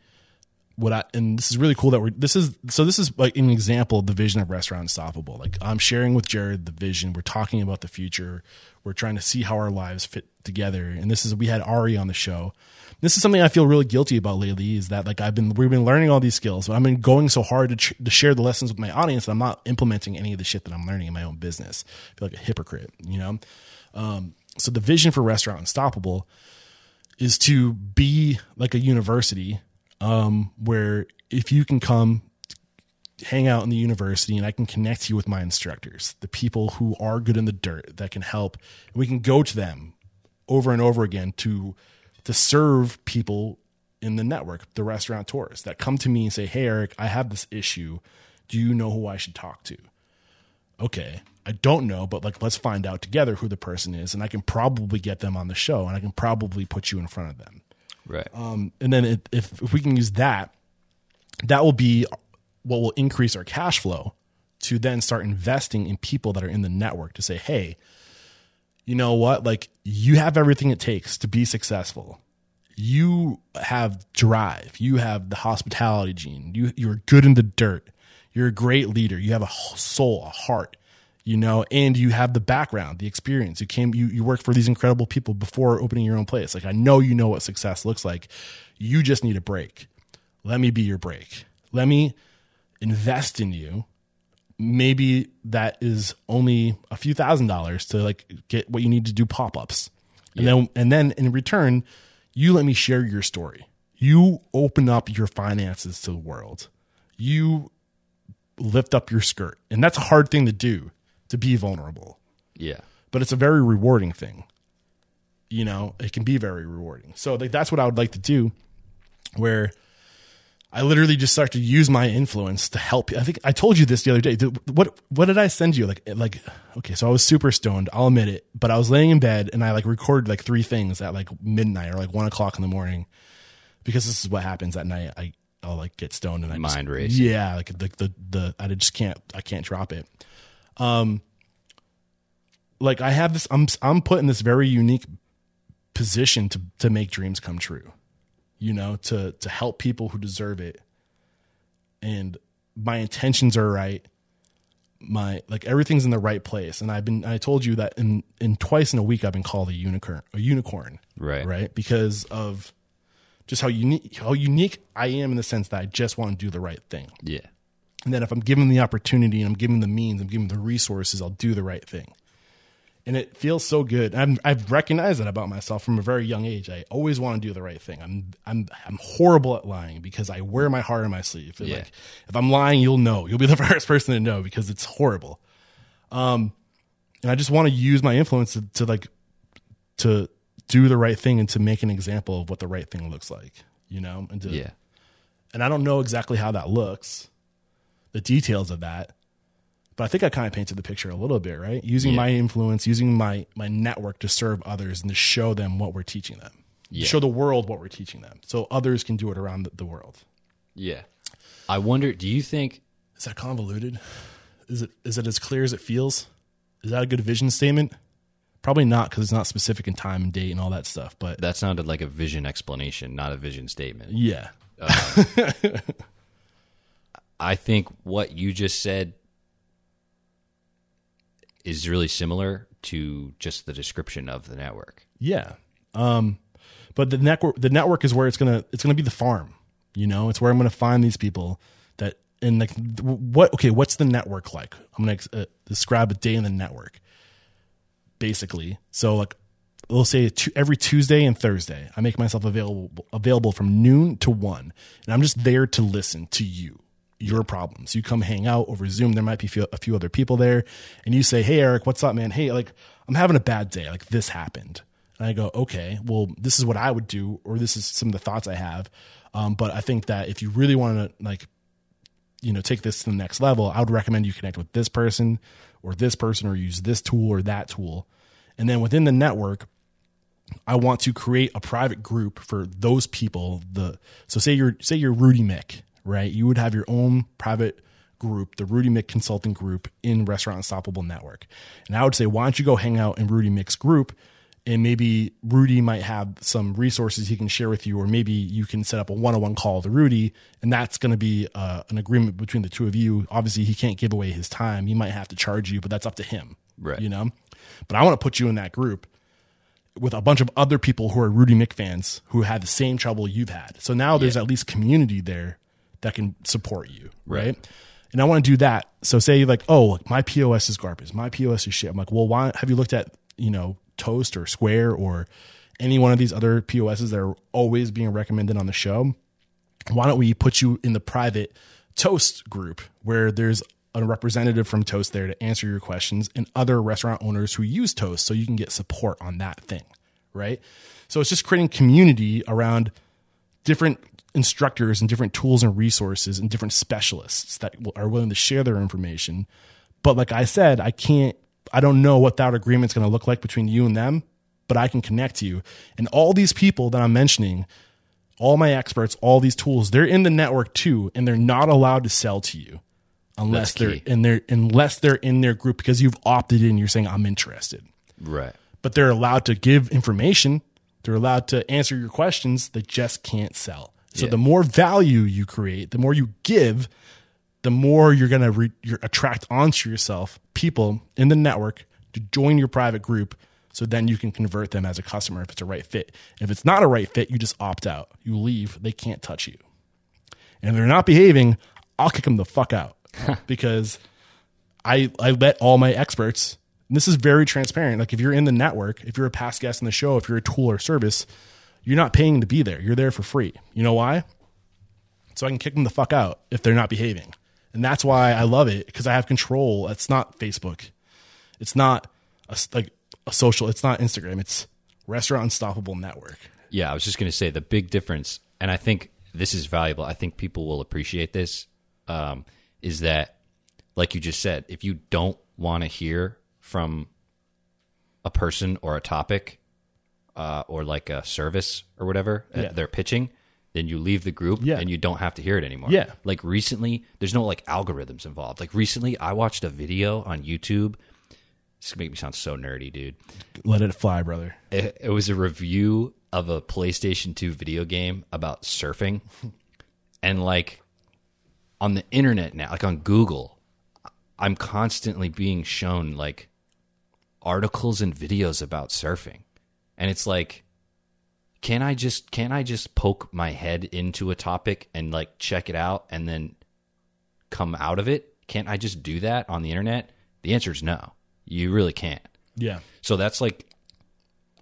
A: what I, and this is really cool that we're, this is, so this is like an example of the vision of Restaurant Unstoppable. Like I'm sharing with Jared the vision. We're talking about the future. We're trying to see how our lives fit together. And this is, we had Ari on the show. This is something I feel really guilty about lately is that like I've been, we've been learning all these skills, but I've been going so hard to, ch- to share the lessons with my audience that I'm not implementing any of the shit that I'm learning in my own business. I feel like a hypocrite, you know? Um, so the vision for Restaurant Unstoppable is to be like a university um, where if you can come hang out in the university and I can connect you with my instructors, the people who are good in the dirt that can help, we can go to them over and over again to to serve people in the network, the restaurateurs that come to me and say, "Hey Eric, I have this issue. Do you know who I should talk to?" okay, I don't know, but like let's find out together who the person is, and I can probably get them on the show, and I can probably put you in front of them.
D: Right.
A: Um, and then it, if if we can use that, that will be what will increase our cash flow to then start investing in people that are in the network to say, hey, you know what? Like you have everything it takes to be successful. You have drive. You have the hospitality gene. You you're good in the dirt. You're a great leader. You have a soul, a heart, you know, and you have the background, the experience. You came, you you worked for these incredible people before opening your own place. Like I know you know what success looks like. You just need a break. Let me be your break. Let me invest in you maybe that is only a few thousand dollars to like get what you need to do pop-ups and then and then in return you let me share your story you open up your finances to the world you lift up your skirt and that's a hard thing to do to be vulnerable
D: yeah.
A: but it's a very rewarding thing. You know, it can be very rewarding. So like that's what I would like to do where I literally just start to use my influence to help. I think I told you this the other day. What what did I send you? Like like okay, so I was super stoned. I'll admit it, but I was laying in bed and I like recorded like three things at like midnight or like one o'clock in the morning because this is what happens at night. I I'll like get stoned and I
D: Mind
A: just,
D: racing.
A: Yeah, like the the the I just can't I can't drop it. Um, like I have this. I'm I'm put in this very unique position to to make dreams come true you know, to to help people who deserve it. And my intentions are right. My like everything's in the right place. And I've been I told you that in in twice in a week I've been called a unicorn, a unicorn.
D: Right.
A: Right? Because of just how unique how unique I am in the sense that I just want to do the right thing.
D: Yeah.
A: And then if I'm given the opportunity and I'm given the means, I'm given the resources, I'll do the right thing and it feels so good. I'm, I've recognized that about myself from a very young age. I always want to do the right thing. I'm I'm I'm horrible at lying because I wear my heart on my sleeve.
D: Yeah.
A: Like if I'm lying, you'll know. You'll be the (laughs) first person to know because it's horrible. Um, and I just want to use my influence to, to like to do the right thing and to make an example of what the right thing looks like. You know, and to,
D: Yeah.
A: and I don't know exactly how that looks, the details of that. But I think I kind of painted the picture a little bit, right? Using
D: Yeah.
A: my influence, using my my network to serve others and to show them what we're teaching them.
D: Yeah.
A: Show the world what we're teaching them, so others can do it around the, the world.
D: Yeah. I wonder, do you think
A: Is that convoluted? Is it is it as clear as it feels? Is that a good vision statement? Probably not because it's not specific in time and date and all that stuff. But
D: that sounded like a vision explanation, not a vision statement?
A: yeah, um, (laughs)
D: I think what you just said is really similar to just the description of the network.
A: Yeah. Um, but the network, the network is where it's gonna, it's gonna be the farm. You know, it's where I'm gonna find these people that, and like, what? Okay, what's the network like? I'm gonna uh, describe a day in the network, basically. So like, we'll say every Tuesday and Thursday, I make myself available available from noon to one, and I'm just there to listen to you. Your problems. You come hang out over Zoom. There might be a few other people there, and you say, "Hey, Eric, what's up, man? Hey, like I'm having a bad day. Like this happened." And I go, "Okay, well, this is what I would do, or this is some of the thoughts I have." Um, but I think that if you really want to like you know take this to the next level i would recommend you connect with this person or this person or use this tool or that tool and then within the network i want to create a private group for those people the so say you're say you're Rudy Miick right you would have your own private group the Rudy Miick consulting group in restaurant unstoppable network and i would say why don't you go hang out in Rudy Miick's group and maybe Rudy might have some resources he can share with you, or maybe you can set up a one-on-one call to Rudy, and that's going to be uh, an agreement between the two of you. Obviously, he can't give away his time; he might have to charge you, but that's up to him,
D: Right.
A: You know. But I want to put you in that group with a bunch of other people who are Rudy Miick fans who had the same trouble you've had. So now there's at least community there that can support you, right?
D: Right.
A: And I want to do that. So say like, oh, my POS is garbage. My POS is shit. I'm like, well, why have you looked at you know Toast or Square or any one of these other POSs that are always being recommended on the show? Why don't we put you in the private Toast group where there's a representative from Toast there to answer your questions and other restaurant owners who use Toast so you can get support on that thing, right? So it's just creating community around different instructors and different tools and resources and different specialists that are willing to share their information. But like I said, I can't, I don't know what that agreement's going to look like between you and them, but I can connect you. And all these people that I'm mentioning, all my experts, all these tools, they're in the network too, and they're not allowed to sell to you unless they're in their unless they're in their group because you've opted in. You're saying I'm interested
D: Right.
A: but they're allowed to give information. They're allowed to answer your questions. They just can't sell. So
D: Yeah.
A: the more value you create, the more you give, the more you're going to re- you're attract onto yourself people in the network to join your private group. So then you can convert them as a customer if it's a right fit. If it's not a right fit, you just opt out. You leave. They can't touch you. And if they're not behaving, I'll kick them the fuck out (laughs) because I I let all my experts. And this is very transparent. Like if you're in the network, if you're a past guest in the show, if you're a tool or service, you're not paying to be there. You're there for free. You know why? So I can kick them the fuck out if they're not behaving. And that's why I love it because I have control. It's not Facebook. It's not a, like a social. It's not Instagram. It's Restaurant Unstoppable Network.
D: Yeah, I was just going to say the big difference, and I think this is valuable. I think people will appreciate this. Um, is that, like you just said, if you don't want to hear from a person or a topic, uh, or like a service or whatever uh,
A: Yeah.
D: they're pitching, then you leave the group
A: Yeah.
D: and you don't have to hear it anymore.
A: Yeah.
D: Like recently, there's no like algorithms involved. Like recently, I watched a video on YouTube. This gonna make me sound so nerdy, dude
A: Let it fly, brother.
D: it, it was a review of a PlayStation 2 video game about surfing. (laughs) and like on the internet now, like on Google, I'm constantly being shown like articles and videos about surfing. And it's like can I just can I just poke my head into a topic and like check it out and then come out of it? Can't I just do that on the internet? The answer is no. You really can't.
A: Yeah.
D: So that's like,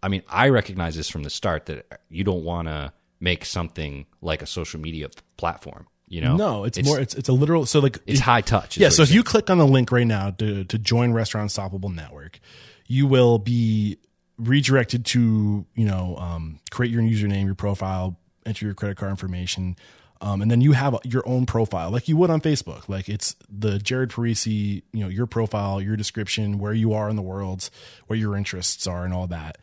D: I mean, I recognize this from the start that you don't want to make something like a social media platform. You know,
A: No, it's, more. It's it's a literal. So like
D: it's high touch.
A: Yeah. So if you click on the link right now to to join Restaurant Unstoppable Network, you will be redirected to you know um, create your username, your profile, enter your credit card information. Um, and then you have your own profile, like you would on Facebook. Like it's the Jared Parisi, you know, your profile, your description, where you are in the world, where your interests are, and all that.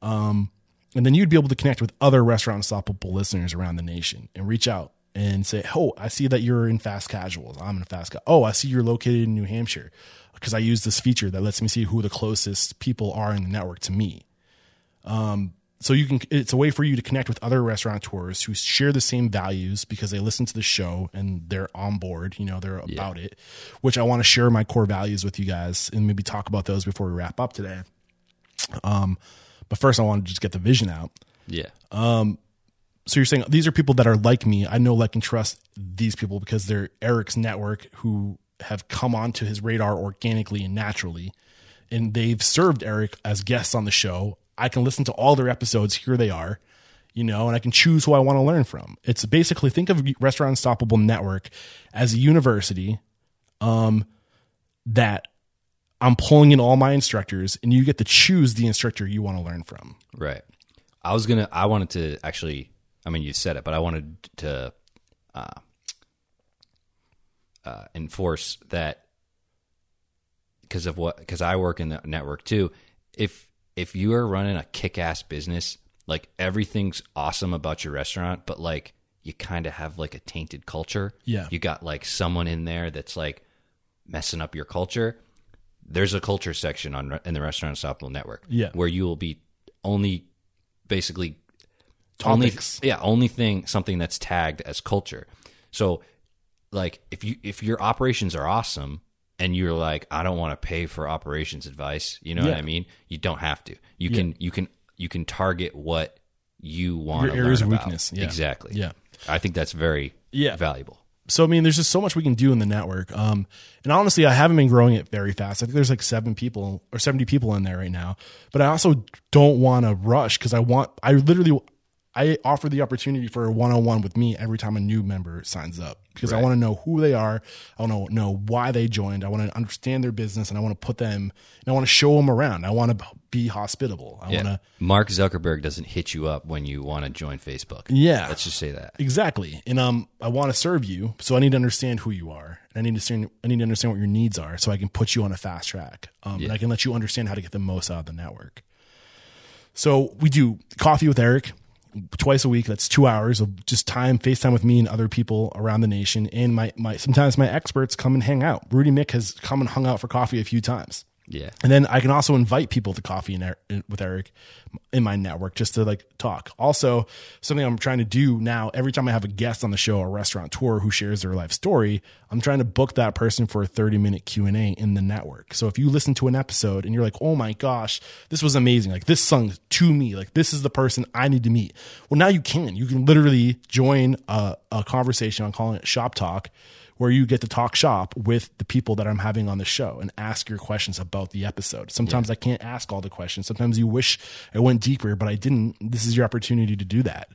A: Um, and then you'd be able to connect with other restaurant unstoppable listeners around the nation and reach out and say, "Oh, I see that you're in fast casuals. I'm in fast. Ca- oh, I see you're located in New Hampshire because I use this feature that lets me see who the closest people are in the network to me." Um, so you can. It's a way for you to connect with other restaurateurs who share the same values because they listen to the show and they're on board. You know, they're about it. Which I want to share my core values with you guys and maybe talk about those before we wrap up today. Um, but first, I want to just get the vision out.
D: Yeah.
A: So you're saying these are people that are like me. I know, like, and trust these people because they're Eric's network who have come onto his radar organically and naturally, and they've served Eric as guests on the show. I can listen to all their episodes. Here they are, you know, and I can choose who I want to learn from. It's basically think of Restaurant Unstoppable Network as a university, um, that I'm pulling in all my instructors, and you get to choose the instructor you want to learn from.
D: Right. I was gonna. I wanted to actually. I mean, you said it, but I wanted to uh, uh, enforce that because of what? Because I work in the network too. If if you are running a kick-ass business, like everything's awesome about your restaurant, but like you kind of have like a tainted culture.
A: Yeah.
D: You got like someone in there that's like messing up your culture. There's a culture section on in the Restaurant Unstoppable Network.
A: Yeah.
D: Where you will be only basically
A: Topics.
D: only yeah only thing something that's tagged as culture so like if you if your operations are awesome and you're like i don't want to pay for operations advice you know what i mean you don't have to you can you can you can target what you want
A: Your areas of weakness. Yeah.
D: exactly
A: Yeah.
D: i think that's very
A: Yeah.
D: valuable
A: so I mean, there's just so much we can do in the network. Um, and honestly, I haven't been growing it very fast. I think there's like seven people or 70 people in there right now. But I also don't want to rush because I want, I literally, I offer the opportunity for a one-on-one with me every time a new member signs up because I want to know who they are. I want to know why they joined. I want to understand their business and I want to put them, and I want to show them around. I want to be hospitable. I
D: yeah.
A: want to,
D: mark zuckerberg doesn't hit you up when you want to join facebook
A: Yeah.
D: let's just say that
A: Exactly. And um I want to serve you, so I need to understand who you are. And I need to understand I need to understand what your needs are so I can put you on a fast track. Um and I can let you understand how to get the most out of the network. So we do coffee with Eric twice a week. That's two hours of just time, FaceTime with me and other people around the nation. And my my sometimes my experts come and hang out. Rudy Miick has come and hung out for coffee a few times.
D: Yeah
A: And then I can also invite people to coffee in, Er- with Eric in my network just to like talk. Also, something I'm trying to do now, every time I have a guest on the show, a restaurateur who shares their life story, I'm trying to book that person for a 30 minute Q and A in the network. So if you listen to an episode and you're like, oh my gosh, this was amazing. Like this sung to me, like this is the person I need to meet. Well, now you can, you can literally join a, a conversation. I'm calling it shop talk where you get to talk shop with the people that I'm having on the show and ask your questions about the episode. Sometimes I can't ask all the questions. Sometimes you wish I went deeper, but I didn't. This is your opportunity to do that.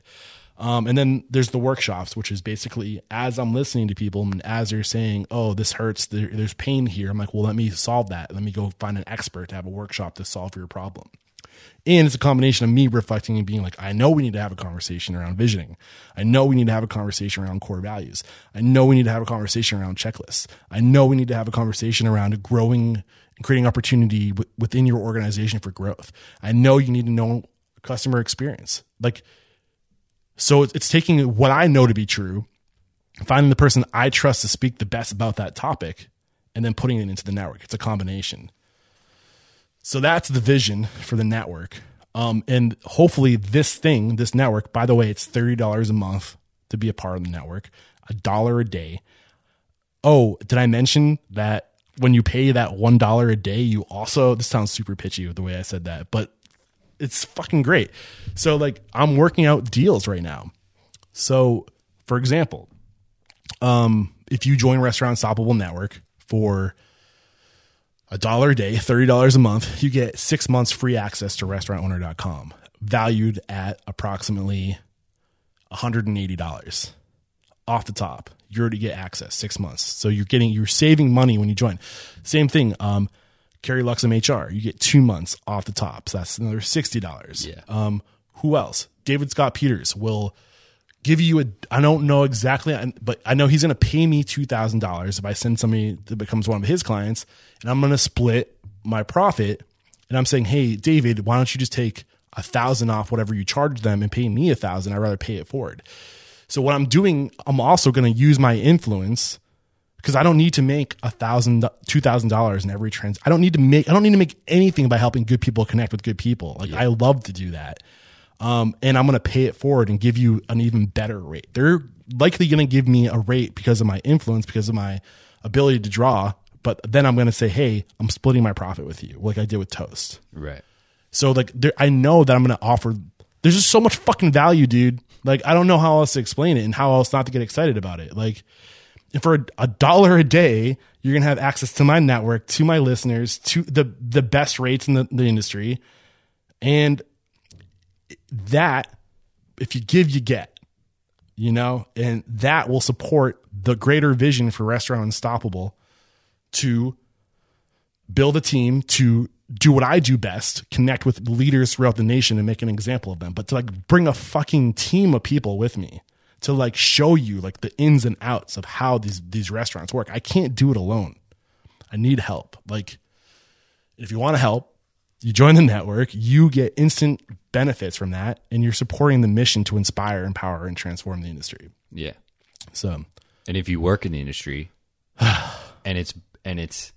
A: Um, and then there's the workshops, which is basically as I'm listening to people and as they're saying, "Oh, this hurts. There, there's pain here." I'm like, "Well, let me solve that. Let me go find an expert to have a workshop to solve your problem." And it's a combination of me reflecting and being like, I know we need to have a conversation around visioning. I know we need to have a conversation around core values. I know we need to have a conversation around checklists. I know we need to have a conversation around growing and creating opportunity w- within your organization for growth. I know you need to know customer experience. Like, so it's, it's taking what I know to be true, finding the person I trust to speak the best about that topic, and then putting it into the network. It's a combination. So that's the vision for the network. Um, and hopefully, this thing, this network, by the way, it's $30 a month to be a part of the network, a dollar a day. Oh, did I mention that when you pay that $1 a day, you also, this sounds super pitchy with the way I said that, but it's fucking great. So, like, I'm working out deals right now. So, for example, um, if you join Restaurant Unstoppable Network for a dollar a day, $30 a month, you get six months free access to restaurantowner.com, valued at approximately $180 off the top. You already get access six months. So you're getting, you're saving money when you join. Same thing. Um, Carrie Luxem HR, you get two months off the top. So that's another $60.
D: Yeah.
A: Um, who else? David Scott Peters will give you a I don't know exactly but I know he's going to pay me $2000 if I send somebody that becomes one of his clients and I'm going to split my profit and I'm saying, "Hey, David, why don't you just take a thousand off whatever you charge them and pay me a thousand? I'd rather pay it forward." So what I'm doing, I'm also going to use my influence because I don't need to make a thousand, two thousand dollars in every trans. I don't need to make. I don't need to make anything by helping good people connect with good people. Like I love to do that, um, and I'm going to pay it forward and give you an even better rate. They're likely going to give me a rate because of my influence, because of my ability to draw. But then I'm going to say, hey, I'm splitting my profit with you, like I did with Toast.
D: Right.
A: So like there, I know that I'm going to offer. There's just so much fucking value, dude. Like I don't know how else to explain it and how else not to get excited about it. Like for a, a dollar a day, you're gonna have access to my network, to my listeners, to the the best rates in the, the industry, and that if you give, you get. You know, and that will support the greater vision for Restaurant Unstoppable to build a team to do what I do best, connect with leaders throughout the nation and make an example of them, but to like bring a fucking team of people with me to like show you like the ins and outs of how these these restaurants work. I can't do it alone. I need help. Like if you want to help, you join the network, you get instant benefits from that and you're supporting the mission to inspire, empower and transform the industry.
D: Yeah.
A: So,
D: And if you work in the industry (sighs) and it's and it's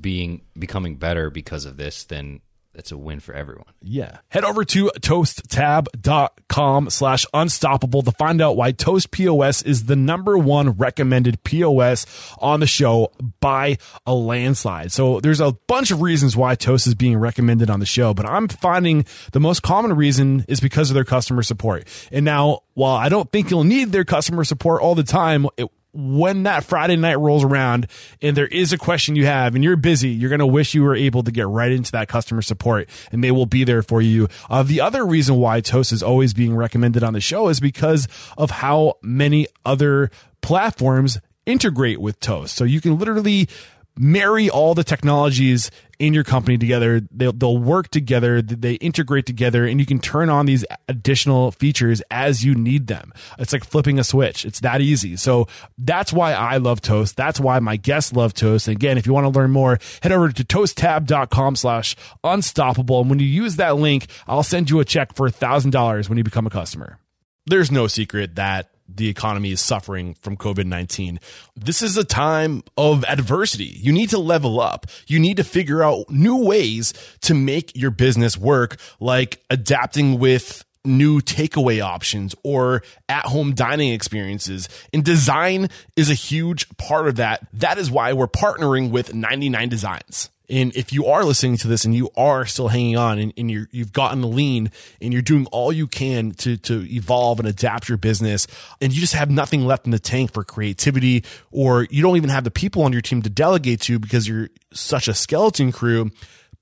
D: being becoming better because of this, then that's a win for everyone.
A: yeah.
B: Head over to toasttab.com slash unstoppable to find out why Toast POS is the number one recommended POS on the show by a landslide. So there's a bunch of reasons why Toast is being recommended on the show, but I'm finding the most common reason is because of their customer support. And now, while I don't think you'll need their customer support all the time, it, when that Friday night rolls around and there is a question you have and you're busy, you're going to wish you were able to get right into that customer support and they will be there for you. Uh, the other reason why Toast is always being recommended on the show is because of how many other platforms integrate with Toast. So you can literally marry all the technologies in your company together. They'll, they'll work together. They integrate together and you can turn on these additional features as you need them. It's like flipping a switch. It's that easy. So that's why I love Toast. That's why my guests love Toast. And again, if you want to learn more, head over to toasttab.com slash unstoppable. And when you use that link, I'll send you a check for a thousand dollars when you become a customer.
A: there's no secret that the economy is suffering from COVID 19. This is a time of adversity. You need to level up. You need to figure out new ways to make your business work, like adapting with new takeaway options or at home dining experiences. And design is a huge part of that. That is why we're partnering with 99 Designs. And if you are listening to this and you are still hanging on and, and you're, you've gotten lean and you're doing all you can to, to evolve and adapt your business and you just have nothing left in the tank for creativity or you don't even have the people on your team to delegate to because you're such a skeleton crew,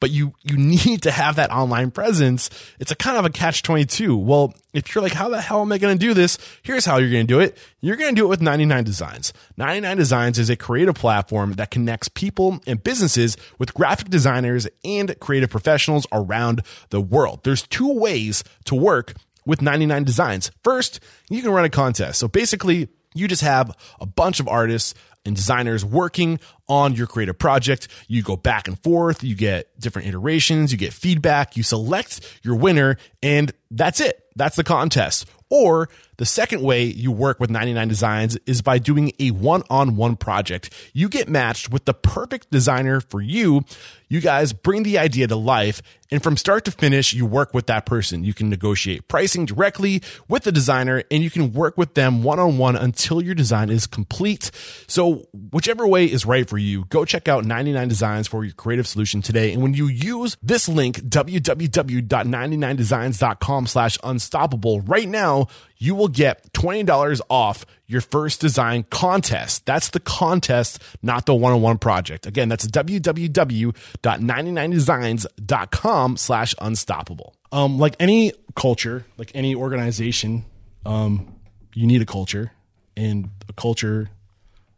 E: but you you need to have that online presence. It's a kind of a catch 22. Well, if you're like, how the hell am I going to do this? Here's how you're going to do it. You're going to do it with 99 Designs. 99 Designs is a creative platform that connects people and businesses with graphic designers and creative professionals around the world. There's two ways to work with 99 Designs. First, you can run a contest. So basically, you just have a bunch of artists and designers working on your creative project. You go back and forth, you get different iterations, you get feedback, you select your winner, and that's it. That's the contest. Or the second way you work with 99 Designs is by doing a one on one project. You get matched with the perfect designer for you. You guys bring the idea to life, and from start to finish, you work with that person. You can negotiate pricing directly with the designer, and you can work with them one on one until your design is complete. So, whichever way is right for you, go check out 99 Designs for your creative solution today. And when you use this link, www.99designs.com slash unstoppable, right now, you will get $20 off your first design contest. That's the contest, not the one-on-one project. Again, that's www.99designs.com slash unstoppable.
A: Um, like any culture, like any organization, um, you need a culture, and a culture,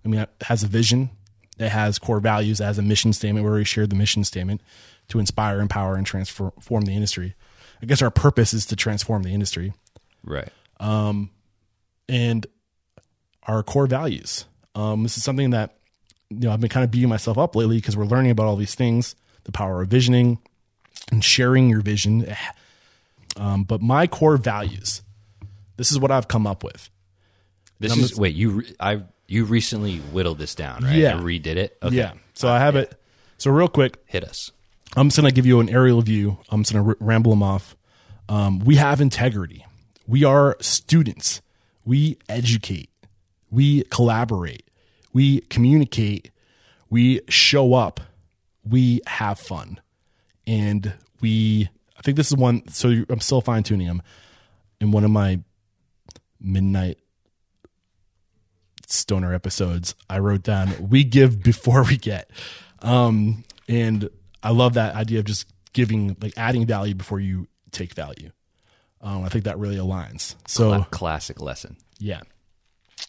A: I mean, has a vision, it has core values, it has a mission statement. We already shared the mission statement to inspire, empower, and transform the industry. I guess our purpose is to transform the industry
D: Right.
A: And our core values. Um, this is something that you know I've been kind of beating myself up lately because we're learning about all these things, the power of visioning and sharing your vision. (sighs) Um, but my core values, this is what I've come up with.
D: This is wait you I you recently whittled this down right?
A: Yeah.
D: Or redid it. Okay.
A: Yeah. So I have it. So real quick,
D: Hit us.
A: I'm just gonna give you an aerial view. I'm just gonna r- ramble them off. Um, we have integrity. We are students. We educate. We collaborate. We communicate. We show up. We have fun, and we. I think this is one. So I'm still fine tuning them. In one of my midnight stoner episodes, I wrote down, we give before we get. Um, and I love that idea of just giving, like adding value before you take value. Um, I think that really aligns. So,
D: Cla- classic lesson.
A: yeah.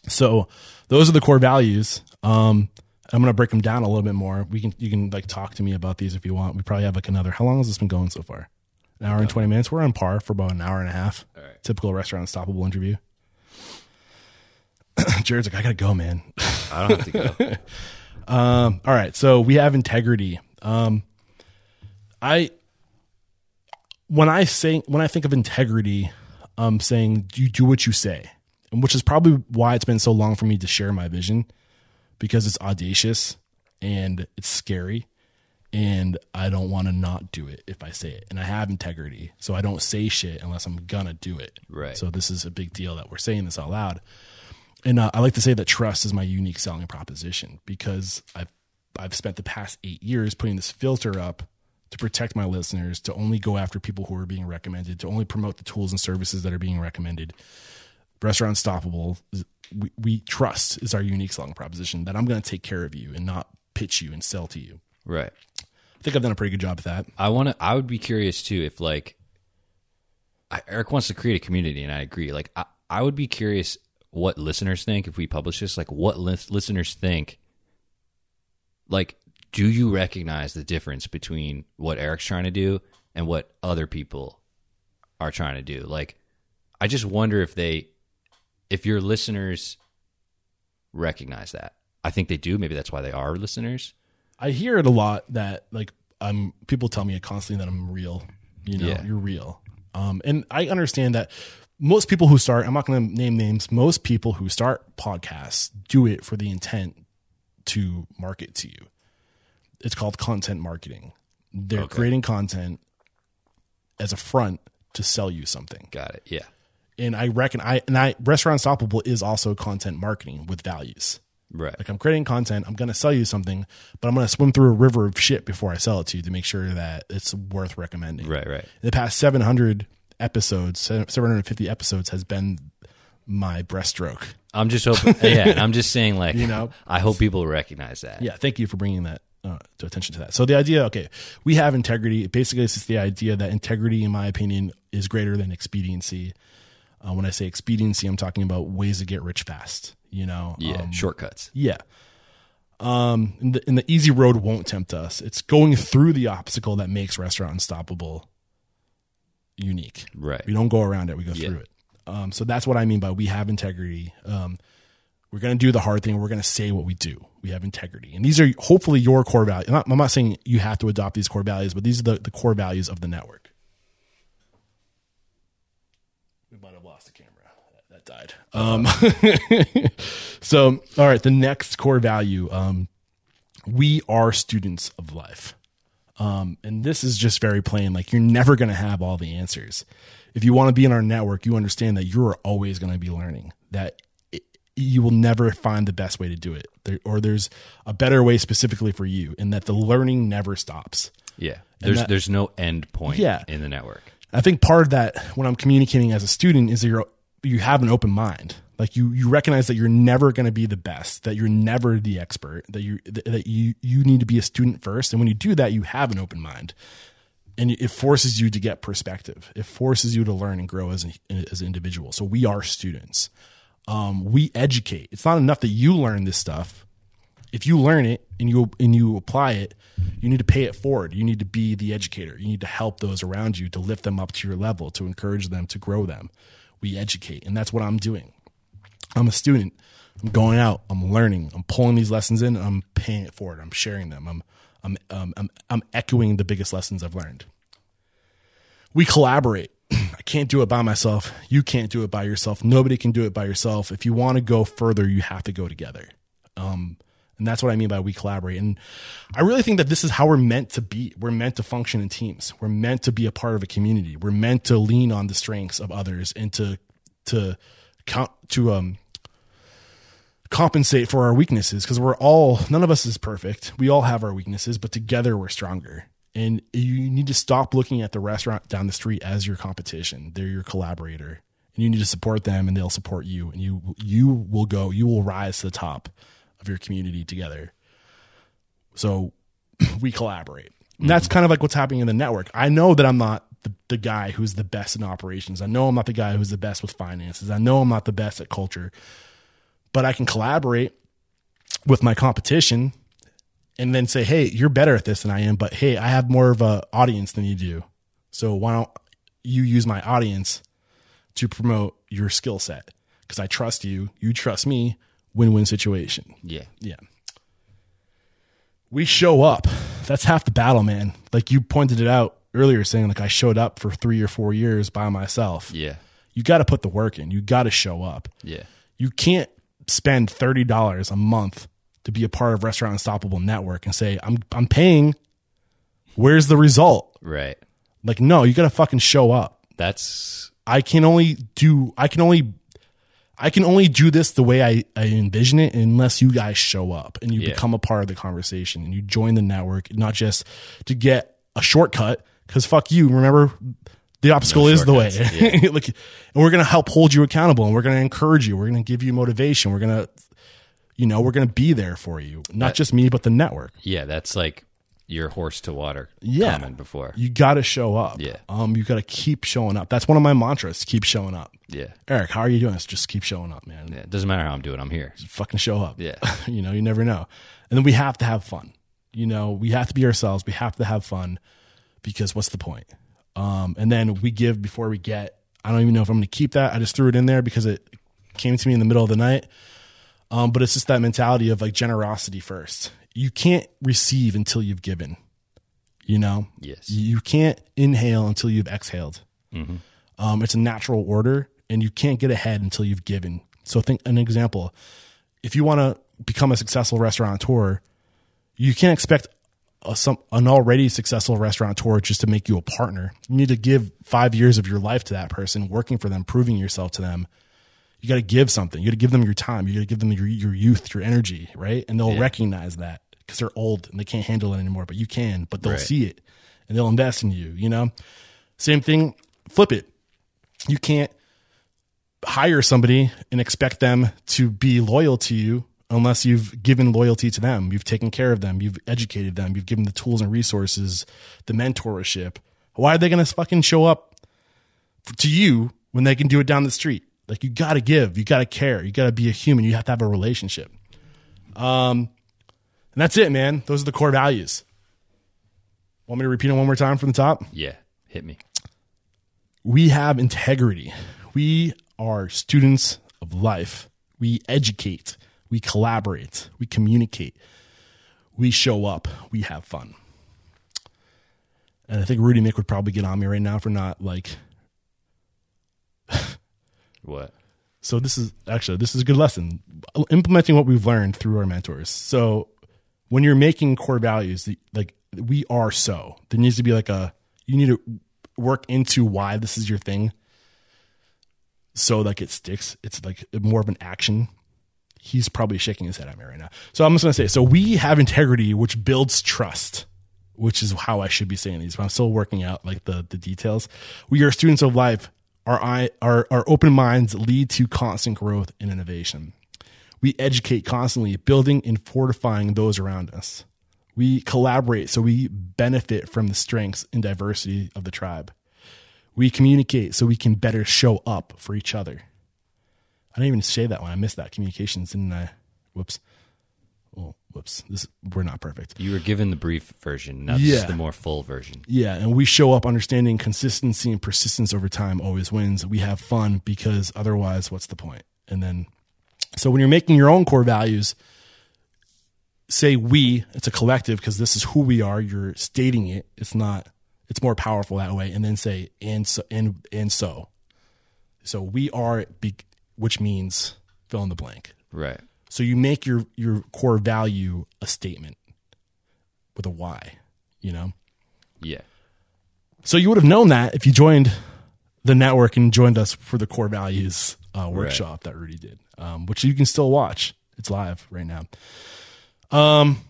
A: So those are the core values. Um, I'm going to break them down a little bit more. We can, you can like talk to me about these if you want. We probably have like another, how long has this been going so far? An hour and 20 minutes. We're on par for about an hour and a half. Typical restaurant unstoppable interview. (coughs) Jared's like, I gotta go, man.
D: I don't have to go. (laughs)
A: Um, all right, so we have integrity. Um, I when I say when I think of integrity, I'm saying you do what you say, and which is probably why it's been so long for me to share my vision because it's audacious and it's scary, and I don't want to not do it if I say it, and I have integrity, so I don't say shit unless I'm gonna do it.
D: Right.
A: So this is a big deal that we're saying this out loud. And uh, I like to say that trust is my unique selling proposition because I've I've spent the past eight years putting this filter up to protect my listeners, to only go after people who are being recommended, to only promote the tools and services that are being recommended. Restaurant Unstoppable, we, we trust is our unique selling proposition that I'm going to take care of you and not pitch you and sell to you.
D: right.
A: I think I've done a pretty good job at that.
D: I want to. I would be curious too if like I, Eric wants to create a community, and I agree. Like I, I would be curious what listeners think if we publish this. Like what lis- listeners think. Like, do you recognize the difference between what Eric's trying to do and what other people are trying to do? Like, I just wonder if they, if your listeners recognize that. I think they do. Maybe that's why they are listeners.
A: I hear it a lot that like I'm people tell me constantly that I'm real. You know,
D: Yeah.
A: you're real. Um, and I understand that most people who start, I'm not going to name names. Most people who start podcasts do it for the intent to market to you. It's called content marketing. They're creating content as a front to sell you something.
D: Got it. Yeah.
A: And I reckon I and I Restaurant Unstoppable is also content marketing with values.
D: Right.
A: Like I'm creating content, I'm going to sell you something, but I'm going to swim through a river of shit before I sell it to you to make sure that it's worth recommending.
D: Right. Right.
A: The past 700 episodes, 750 episodes has been my breaststroke.
D: I'm just hoping. (laughs) yeah, I'm just saying, like,
A: You know?
D: I hope people recognize that.
A: Yeah, thank you for bringing that uh, to attention to that. So the idea, okay, we have integrity. Basically, it's just the idea that integrity, in my opinion, is greater than expediency. Uh, when I say expediency, I'm talking about ways to get rich fast. You know,
D: Yeah,
A: Um,
D: shortcuts.
A: yeah. Um, and the, and the easy road won't tempt us. It's going through the obstacle that makes Restaurant Unstoppable unique.
D: Right.
A: We don't go around it, we go
D: Yeah.
A: through it. Um, so that's what I mean by we have integrity. Um, we're going to do the hard thing. We're going to say what we do. We have integrity. And these are hopefully your core values. I'm not, I'm not saying you have to adopt these core values, but these are the, the core values of the network. We might have lost the camera. That, died. Um, (laughs) so, all right, the next core value um, we are students of life. Um, and this is just very plain. Like, you're never going to have all the answers. If you want to be in our network, you understand that you're always going to be learning, that you will never find the best way to do it, there, or there's a better way specifically for you, and that the learning never stops.
D: Yeah. There's
A: that-
D: there's no end point
A: Yeah.
D: in the network.
A: I think part of that when I'm communicating as a student is that you're you have an open mind. Like you you recognize that you're never going to be the best, that you're never the expert, that you that you you need to be a student first, and when you do that, you have an open mind, and it forces you to get perspective. It forces you to learn and grow as an as an individual. So we are students. Um, we educate. It's not enough that you learn this stuff if you learn it and you and you apply it, you need to pay it forward. You need to be the educator. You need to help those around you to lift them up to your level, to encourage them, to grow them. We educate, and that's what I'm doing. I'm a student. I'm going out. I'm learning. I'm pulling these lessons in. I'm paying it forward. I'm sharing them. I'm I'm um, I'm I'm echoing the biggest lessons I've learned. We collaborate. (clears throat) I can't do it by myself. You can't do it by yourself. Nobody can do it by yourself. If you want to go further, you have to go together. Um, and that's what I mean by we collaborate. And I really think that this is how we're meant to be. We're meant to function in teams. We're meant to be a part of a community. We're meant to lean on the strengths of others and to to count to um compensate for our weaknesses because we're all none of us is perfect. We all have our weaknesses, but together we're stronger. And you need to stop looking at the restaurant down the street as your competition. They're your collaborator. And you need to support them and they'll support you and you you will go, you will rise to the top of your community together. So (clears throat) we collaborate. And that's mm-hmm. kind of like what's happening in the network. I know that I'm not the, the guy who's the best in operations. I know I'm not the guy who's the best with finances. I know I'm not the best at culture, but I can collaborate with my competition and then say, Hey, you're better at this than I am, but Hey, I have more of a audience than you do. So why don't you use my audience to promote your skill set? Cause I trust you. You trust me. Win-win situation.
D: Yeah.
A: Yeah. We show up. That's half the battle, man. Like you pointed it out earlier, saying like I showed up for three or four years by myself.
D: Yeah.
A: You got to put the work in. You got to show up.
D: Yeah.
A: You can't spend thirty dollars a month to be a part of Restaurant Unstoppable Network and say I'm I'm paying. Where's the result?
D: Right.
A: Like no, you got to fucking show up.
D: That's
A: I can only do I can only I can only do this the way I, I envision it unless you guys show up and you
D: Yeah.
A: become a part of the conversation and you join the network, not just to get a shortcut. Cause fuck you. Remember the obstacle
D: No
A: is the way.
D: shortcuts, (laughs)
A: like, and we're going to help hold you accountable and we're going to encourage you. We're going to give you motivation. We're going to, you know, we're going to be there for you. Not just me, but the network.
D: yeah, that's like your horse to water
A: Yeah.
D: comment before.
A: You got to show up.
D: Yeah.
A: Um, you got to keep showing up. That's one of my mantras. Keep showing up.
D: Yeah.
A: Eric, how are you doing? Just keep showing up, man.
D: Yeah. It doesn't matter how I'm doing, I'm here.
A: Fucking show up.
D: Yeah. (laughs)
A: you know, you never know. And then we have to have fun. You know, we have to be ourselves. We have to have fun because what's the point? Um, and then we give before we get. I don't even know if I'm going to keep that. I just threw it in there because it came to me in the middle of the night. Um, but it's just that mentality of like generosity first. You can't receive until you've given. You know,
D: Yes.
A: you can't inhale until you've exhaled. Um, it's a natural order, and you can't get ahead until you've given. So, think an example: if you want to become a successful restaurateur, you can't expect a, some an already successful restaurateur just to make you a partner. You need to give five years of your life to that person, working for them, proving yourself to them. You got to give something. You got to give them your time. You got to give them your your youth, your energy, right? And they'll
D: Yeah.
A: recognize that because they're old and they can't handle it anymore. But you can. But they'll
D: Right.
A: see it and they'll invest in you. You know, same thing. Flip it. You can't hire somebody and expect them to be loyal to you unless you've given loyalty to them, you've taken care of them, you've educated them, you've given the tools and resources, the mentorship. Why are they going to fucking show up to you when they can do it down the street? Like you got to give, you got to care, you got to be a human, you have to have a relationship. Um, and that's it, man. Those are the core values. Want me to repeat them one more time from the top?
D: Yeah. Hit me.
A: we have integrity. We are students of life. We educate. We collaborate. We communicate. We show up. We have fun. And I think Rudy Miick would probably get on me right now for not like. (laughs)
D: What?
A: So this is actually this is a good lesson. Implementing what we've learned through our mentors. So when you're making core values, like we are so there needs to be like a you need to work into why this is your thing, so like it sticks. It's like more of an action. He's probably shaking his head at me right now. So I'm just gonna say so we have integrity, which builds trust. Which is how I should be saying these, but I'm still working out like the the details. We are students of life. Our eye, our our open minds lead to constant growth and innovation. We educate constantly, building and fortifying those around us. We collaborate so we benefit from the strengths and diversity of the tribe. We communicate so we can better show up for each other. I didn't even say that one. I missed that communications, didn't I? Whoops. Well, whoops. This we're not perfect.
D: You were given the brief version. Now this
A: Yeah.
D: the more full version.
A: Yeah, and we show up understanding consistency and persistence over time always wins. We have fun because otherwise, what's the point? And then, so when you're making your own core values, say we, it's a collective because this is who we are. You're stating it. It's not, it's more powerful that way. And then say, and so, and, and so. So we are, be, which means fill in the blank.
D: Right.
A: So you make your, your core value a statement with a why, you know?
D: Yeah.
A: So you would have known that if you joined the network and joined us for the core values uh, workshop that Rudy did, um, which you can still watch. It's live right now. Um,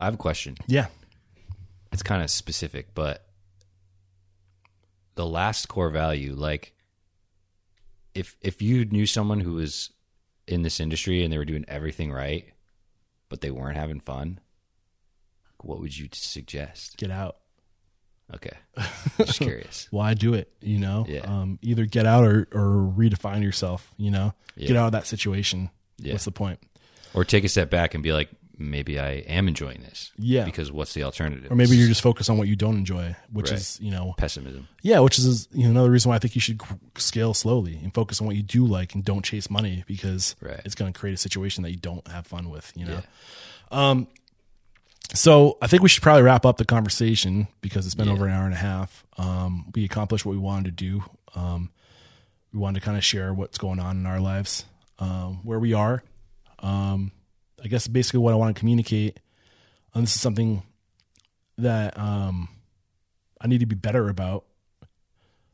D: I have a question.
A: yeah,
D: It's kind of specific, but the last core value, like if if you knew someone who was in this industry and they were doing everything right, but they weren't having fun, what would you suggest?
A: get out.
D: Okay. Just curious. (laughs)
A: Why do it? You know,
D: Yeah.
A: um, either get out or, or redefine yourself. You know,
D: Yeah.
A: get out of that situation.
D: Yeah.
A: What's the point?
D: Or take a step back and be like, maybe I am enjoying this.
A: Yeah.
D: Because what's the alternative?
A: Or maybe you're just focused on what you don't enjoy, which
D: Right.
A: is you know
D: pessimism.
A: Yeah, which is you know another reason why I think you should scale slowly and focus on what you do like and don't chase money because
D: Right.
A: it's going to create a situation that you don't have fun with. You know.
D: Yeah.
A: So I think we should probably wrap up the conversation because it's been
D: Yeah.
A: over an hour and a half. Um, we accomplished what we wanted to do. Um, we wanted to kind of share what's going on in our lives, um, where we are. Um, I guess basically what I want to communicate, and this is something that um, I need to be better about.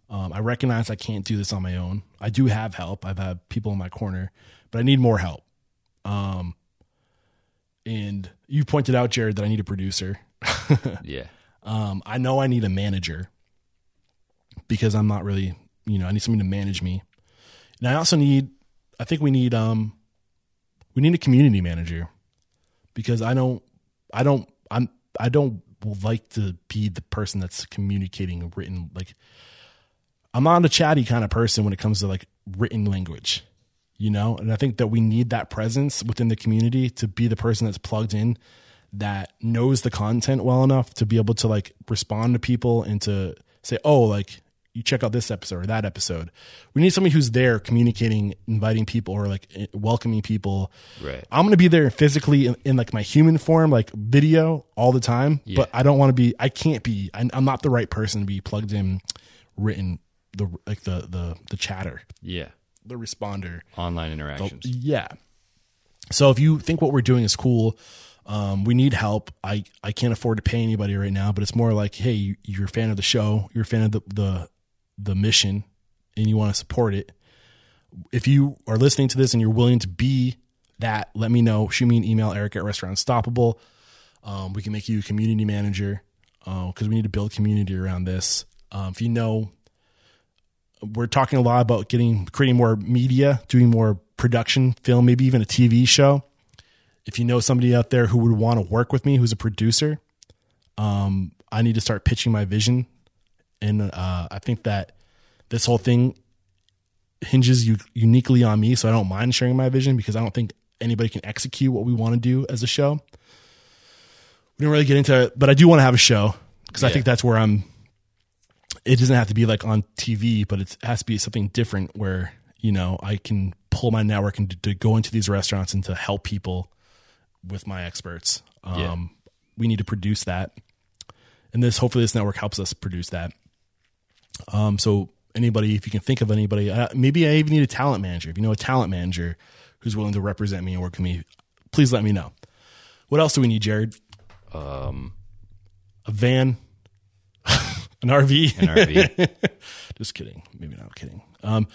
A: Um, I recognize I can't do this on my own. I do have help. I've had people in my corner, but I need more help. Um, and you pointed out, Jared, that I need a producer. (laughs)
D: Yeah.
A: Um, I know I need a manager because I'm not really, you know, I need somebody to manage me. And I also need, I think we need, um, we need a community manager because I don't, I don't, I'm, I don't like to be the person that's communicating written, like, I'm not a chatty kind of person when it comes to like written language, you know? And I think that we need that presence within the community to be the person that's plugged in that knows the content well enough to be able to like respond to people and to say, oh, like you check out this episode or that episode. We need somebody who's there communicating, inviting people or like eh, welcoming people.
D: Right.
A: I'm going to be there physically in, in like my human form, like video all the time,
D: Yeah.
A: but I don't want to be, I can't be, I, I'm not the right person to be plugged in, written, the, like the, the, the chatter,
D: Yeah.
A: the responder.
D: Online interactions.
A: Yeah. So if you think what we're doing is cool, um, we need help. I, I can't afford to pay anybody right now, but it's more like, hey, you're a fan of the show, you're a fan of the the, the mission, and you want to support it. If you are listening to this and you're willing to be that, let me know. Shoot me an email, Eric at Restaurant Unstoppable. Um, we can make you a community manager because we need to build community around this. Um, if you know we're talking a lot about getting creating more media, doing more production film, maybe even a TV show. If you know somebody out there who would want to work with me, who's a producer, um, I need to start pitching my vision. And uh, I think that this whole thing hinges u- uniquely on me. So I don't mind sharing my vision because I don't think anybody can execute what we want to do as a show. We didn't really get into it, but I do want to have a show because I think that's where I'm. It doesn't have to be like on TV, but it has to be something different where you know I can pull my network and to, to go into these restaurants and to help people with my experts. Um,
D: Yeah.
A: We need to produce that, and this hopefully this network helps us produce that. Um, so anybody, if you can think of anybody, uh, maybe I even need a talent manager. If you know a talent manager who's willing to represent me and work with me, please let me know. What else do we need, Jared?
D: Um,
A: A van, (laughs) an RV.
D: an RV. (laughs)
A: Just kidding. Maybe not kidding. Um,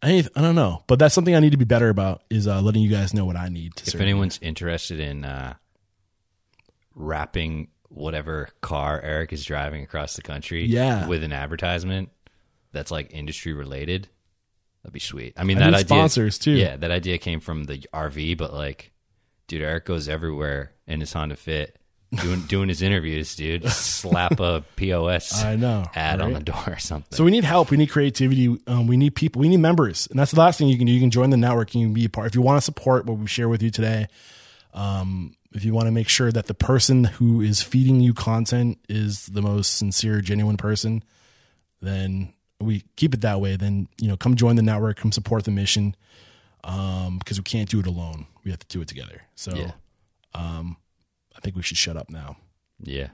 A: I I don't know, but that's something I need to be better about is uh, letting you guys know what I need to.
D: if anyone's interested in uh, wrapping whatever car Eric is driving across the country
A: Yeah.
D: with an advertisement that's like industry related, that'd be sweet. I mean,
A: I
D: that idea,
A: sponsors, too.
D: Yeah, that idea came from the RV, but like, dude, Eric goes everywhere in his Honda Fit. Doing (laughs) doing his interviews, dude. Slap a POS (laughs)
A: I know,
D: ad on the door or something.
A: So we need help. We need creativity. Um, we need people. We need members, and that's the last thing you can do. You can join the network. You can be a part. If you want to support what we share with you today, um, if you want to make sure that the person who is feeding you content is the most sincere, genuine person, then we keep it that way. Then you know, come join the network. Come support the mission. Um, because we can't do it alone. We have to do it together. So,
D: Yeah.
A: um, I think we should shut up now.
D: yeah,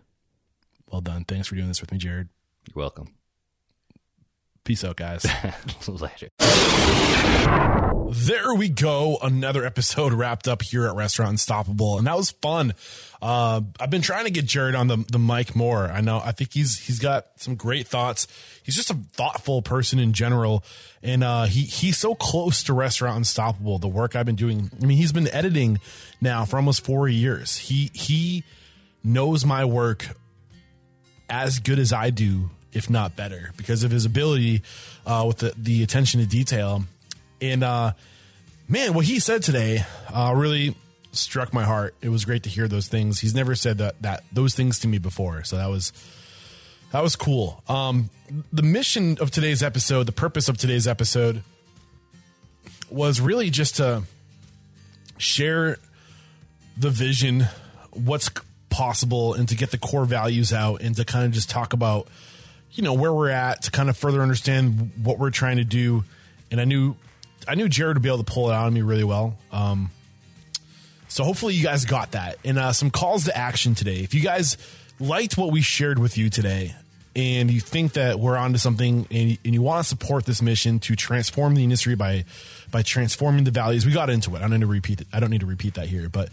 A: Well done. Thanks for doing this with me, Jared.
D: you're welcome.
A: Peace out, guys. (laughs)
D: Later.
A: There we go. Another episode wrapped up here at Restaurant Unstoppable, and that was fun. Uh, I've been trying to get Jared on the the mic more. I know. I think he's he's got some great thoughts. He's just a thoughtful person in general, and uh, he he's so close to Restaurant Unstoppable. The work I've been doing. I mean, he's been editing now for almost four years. He he knows my work as good as I do, if not better, because of his ability uh, with the, the attention to detail. And uh, man, what he said today uh, really struck my heart. It was great to hear those things. He's never said that that those things to me before, so that was that was cool. Um, the mission of today's episode, the purpose of today's episode, was really just to share the vision, what's possible, and to get the core values out, and to kind of just talk about, you know, where we're at, to kind of further understand what we're trying to do. And I knew, I knew Jared would be able to pull it out of me really well. Um, so hopefully you guys got that, and uh, some calls to action today. If you guys liked what we shared with you today. And you think that we're onto something, and you, and you want to support this mission to transform the industry by by transforming the values. We got into it. I don't need to repeat. It. I don't need to repeat that here. But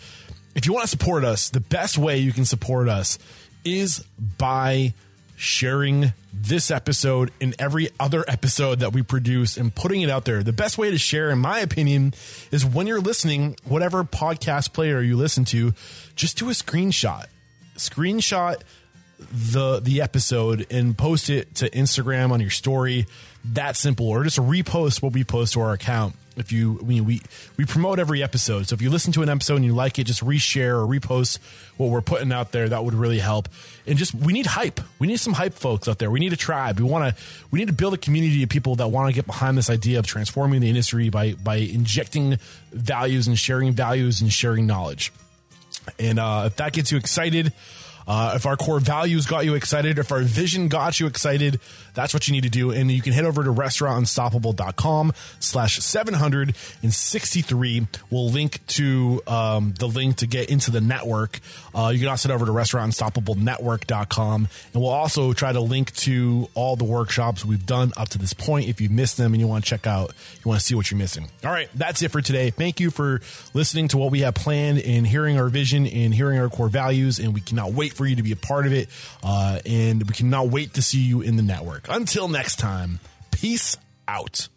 A: if you want to support us, the best way you can support us is by sharing this episode and every other episode that we produce and putting it out there. The best way to share, in my opinion, is when you're listening, whatever podcast player you listen to, just do a screenshot. Screenshot the the episode and post it to Instagram on your story. That simple, or just repost what we post to our account. If you, I mean, we we promote every episode, so if you listen to an episode and you like it, just reshare or repost what we're putting out there. That would really help. And just we need hype. We need some hype folks out there. We need a tribe. We want to we need to build a community of people that want to get behind this idea of transforming the industry by by injecting values and sharing values and sharing knowledge. And uh, if that gets you excited, uh, if our core values got you excited, if our vision got you excited, that's what you need to do. And you can head over to restaurantunstoppable.com slash 763. We'll link to um, the link to get into the network. Uh, you can also head over to restaurantunstoppablenetwork.com. And we'll also try to link to all the workshops we've done up to this point. If you missed them and you want to check out, you want to see what you're missing. All right, that's it for today. Thank you for listening to what we have planned and hearing our vision and hearing our core values. And we cannot wait for you to be a part of it. Uh, and we cannot wait to see you in the network. Until next time, peace out.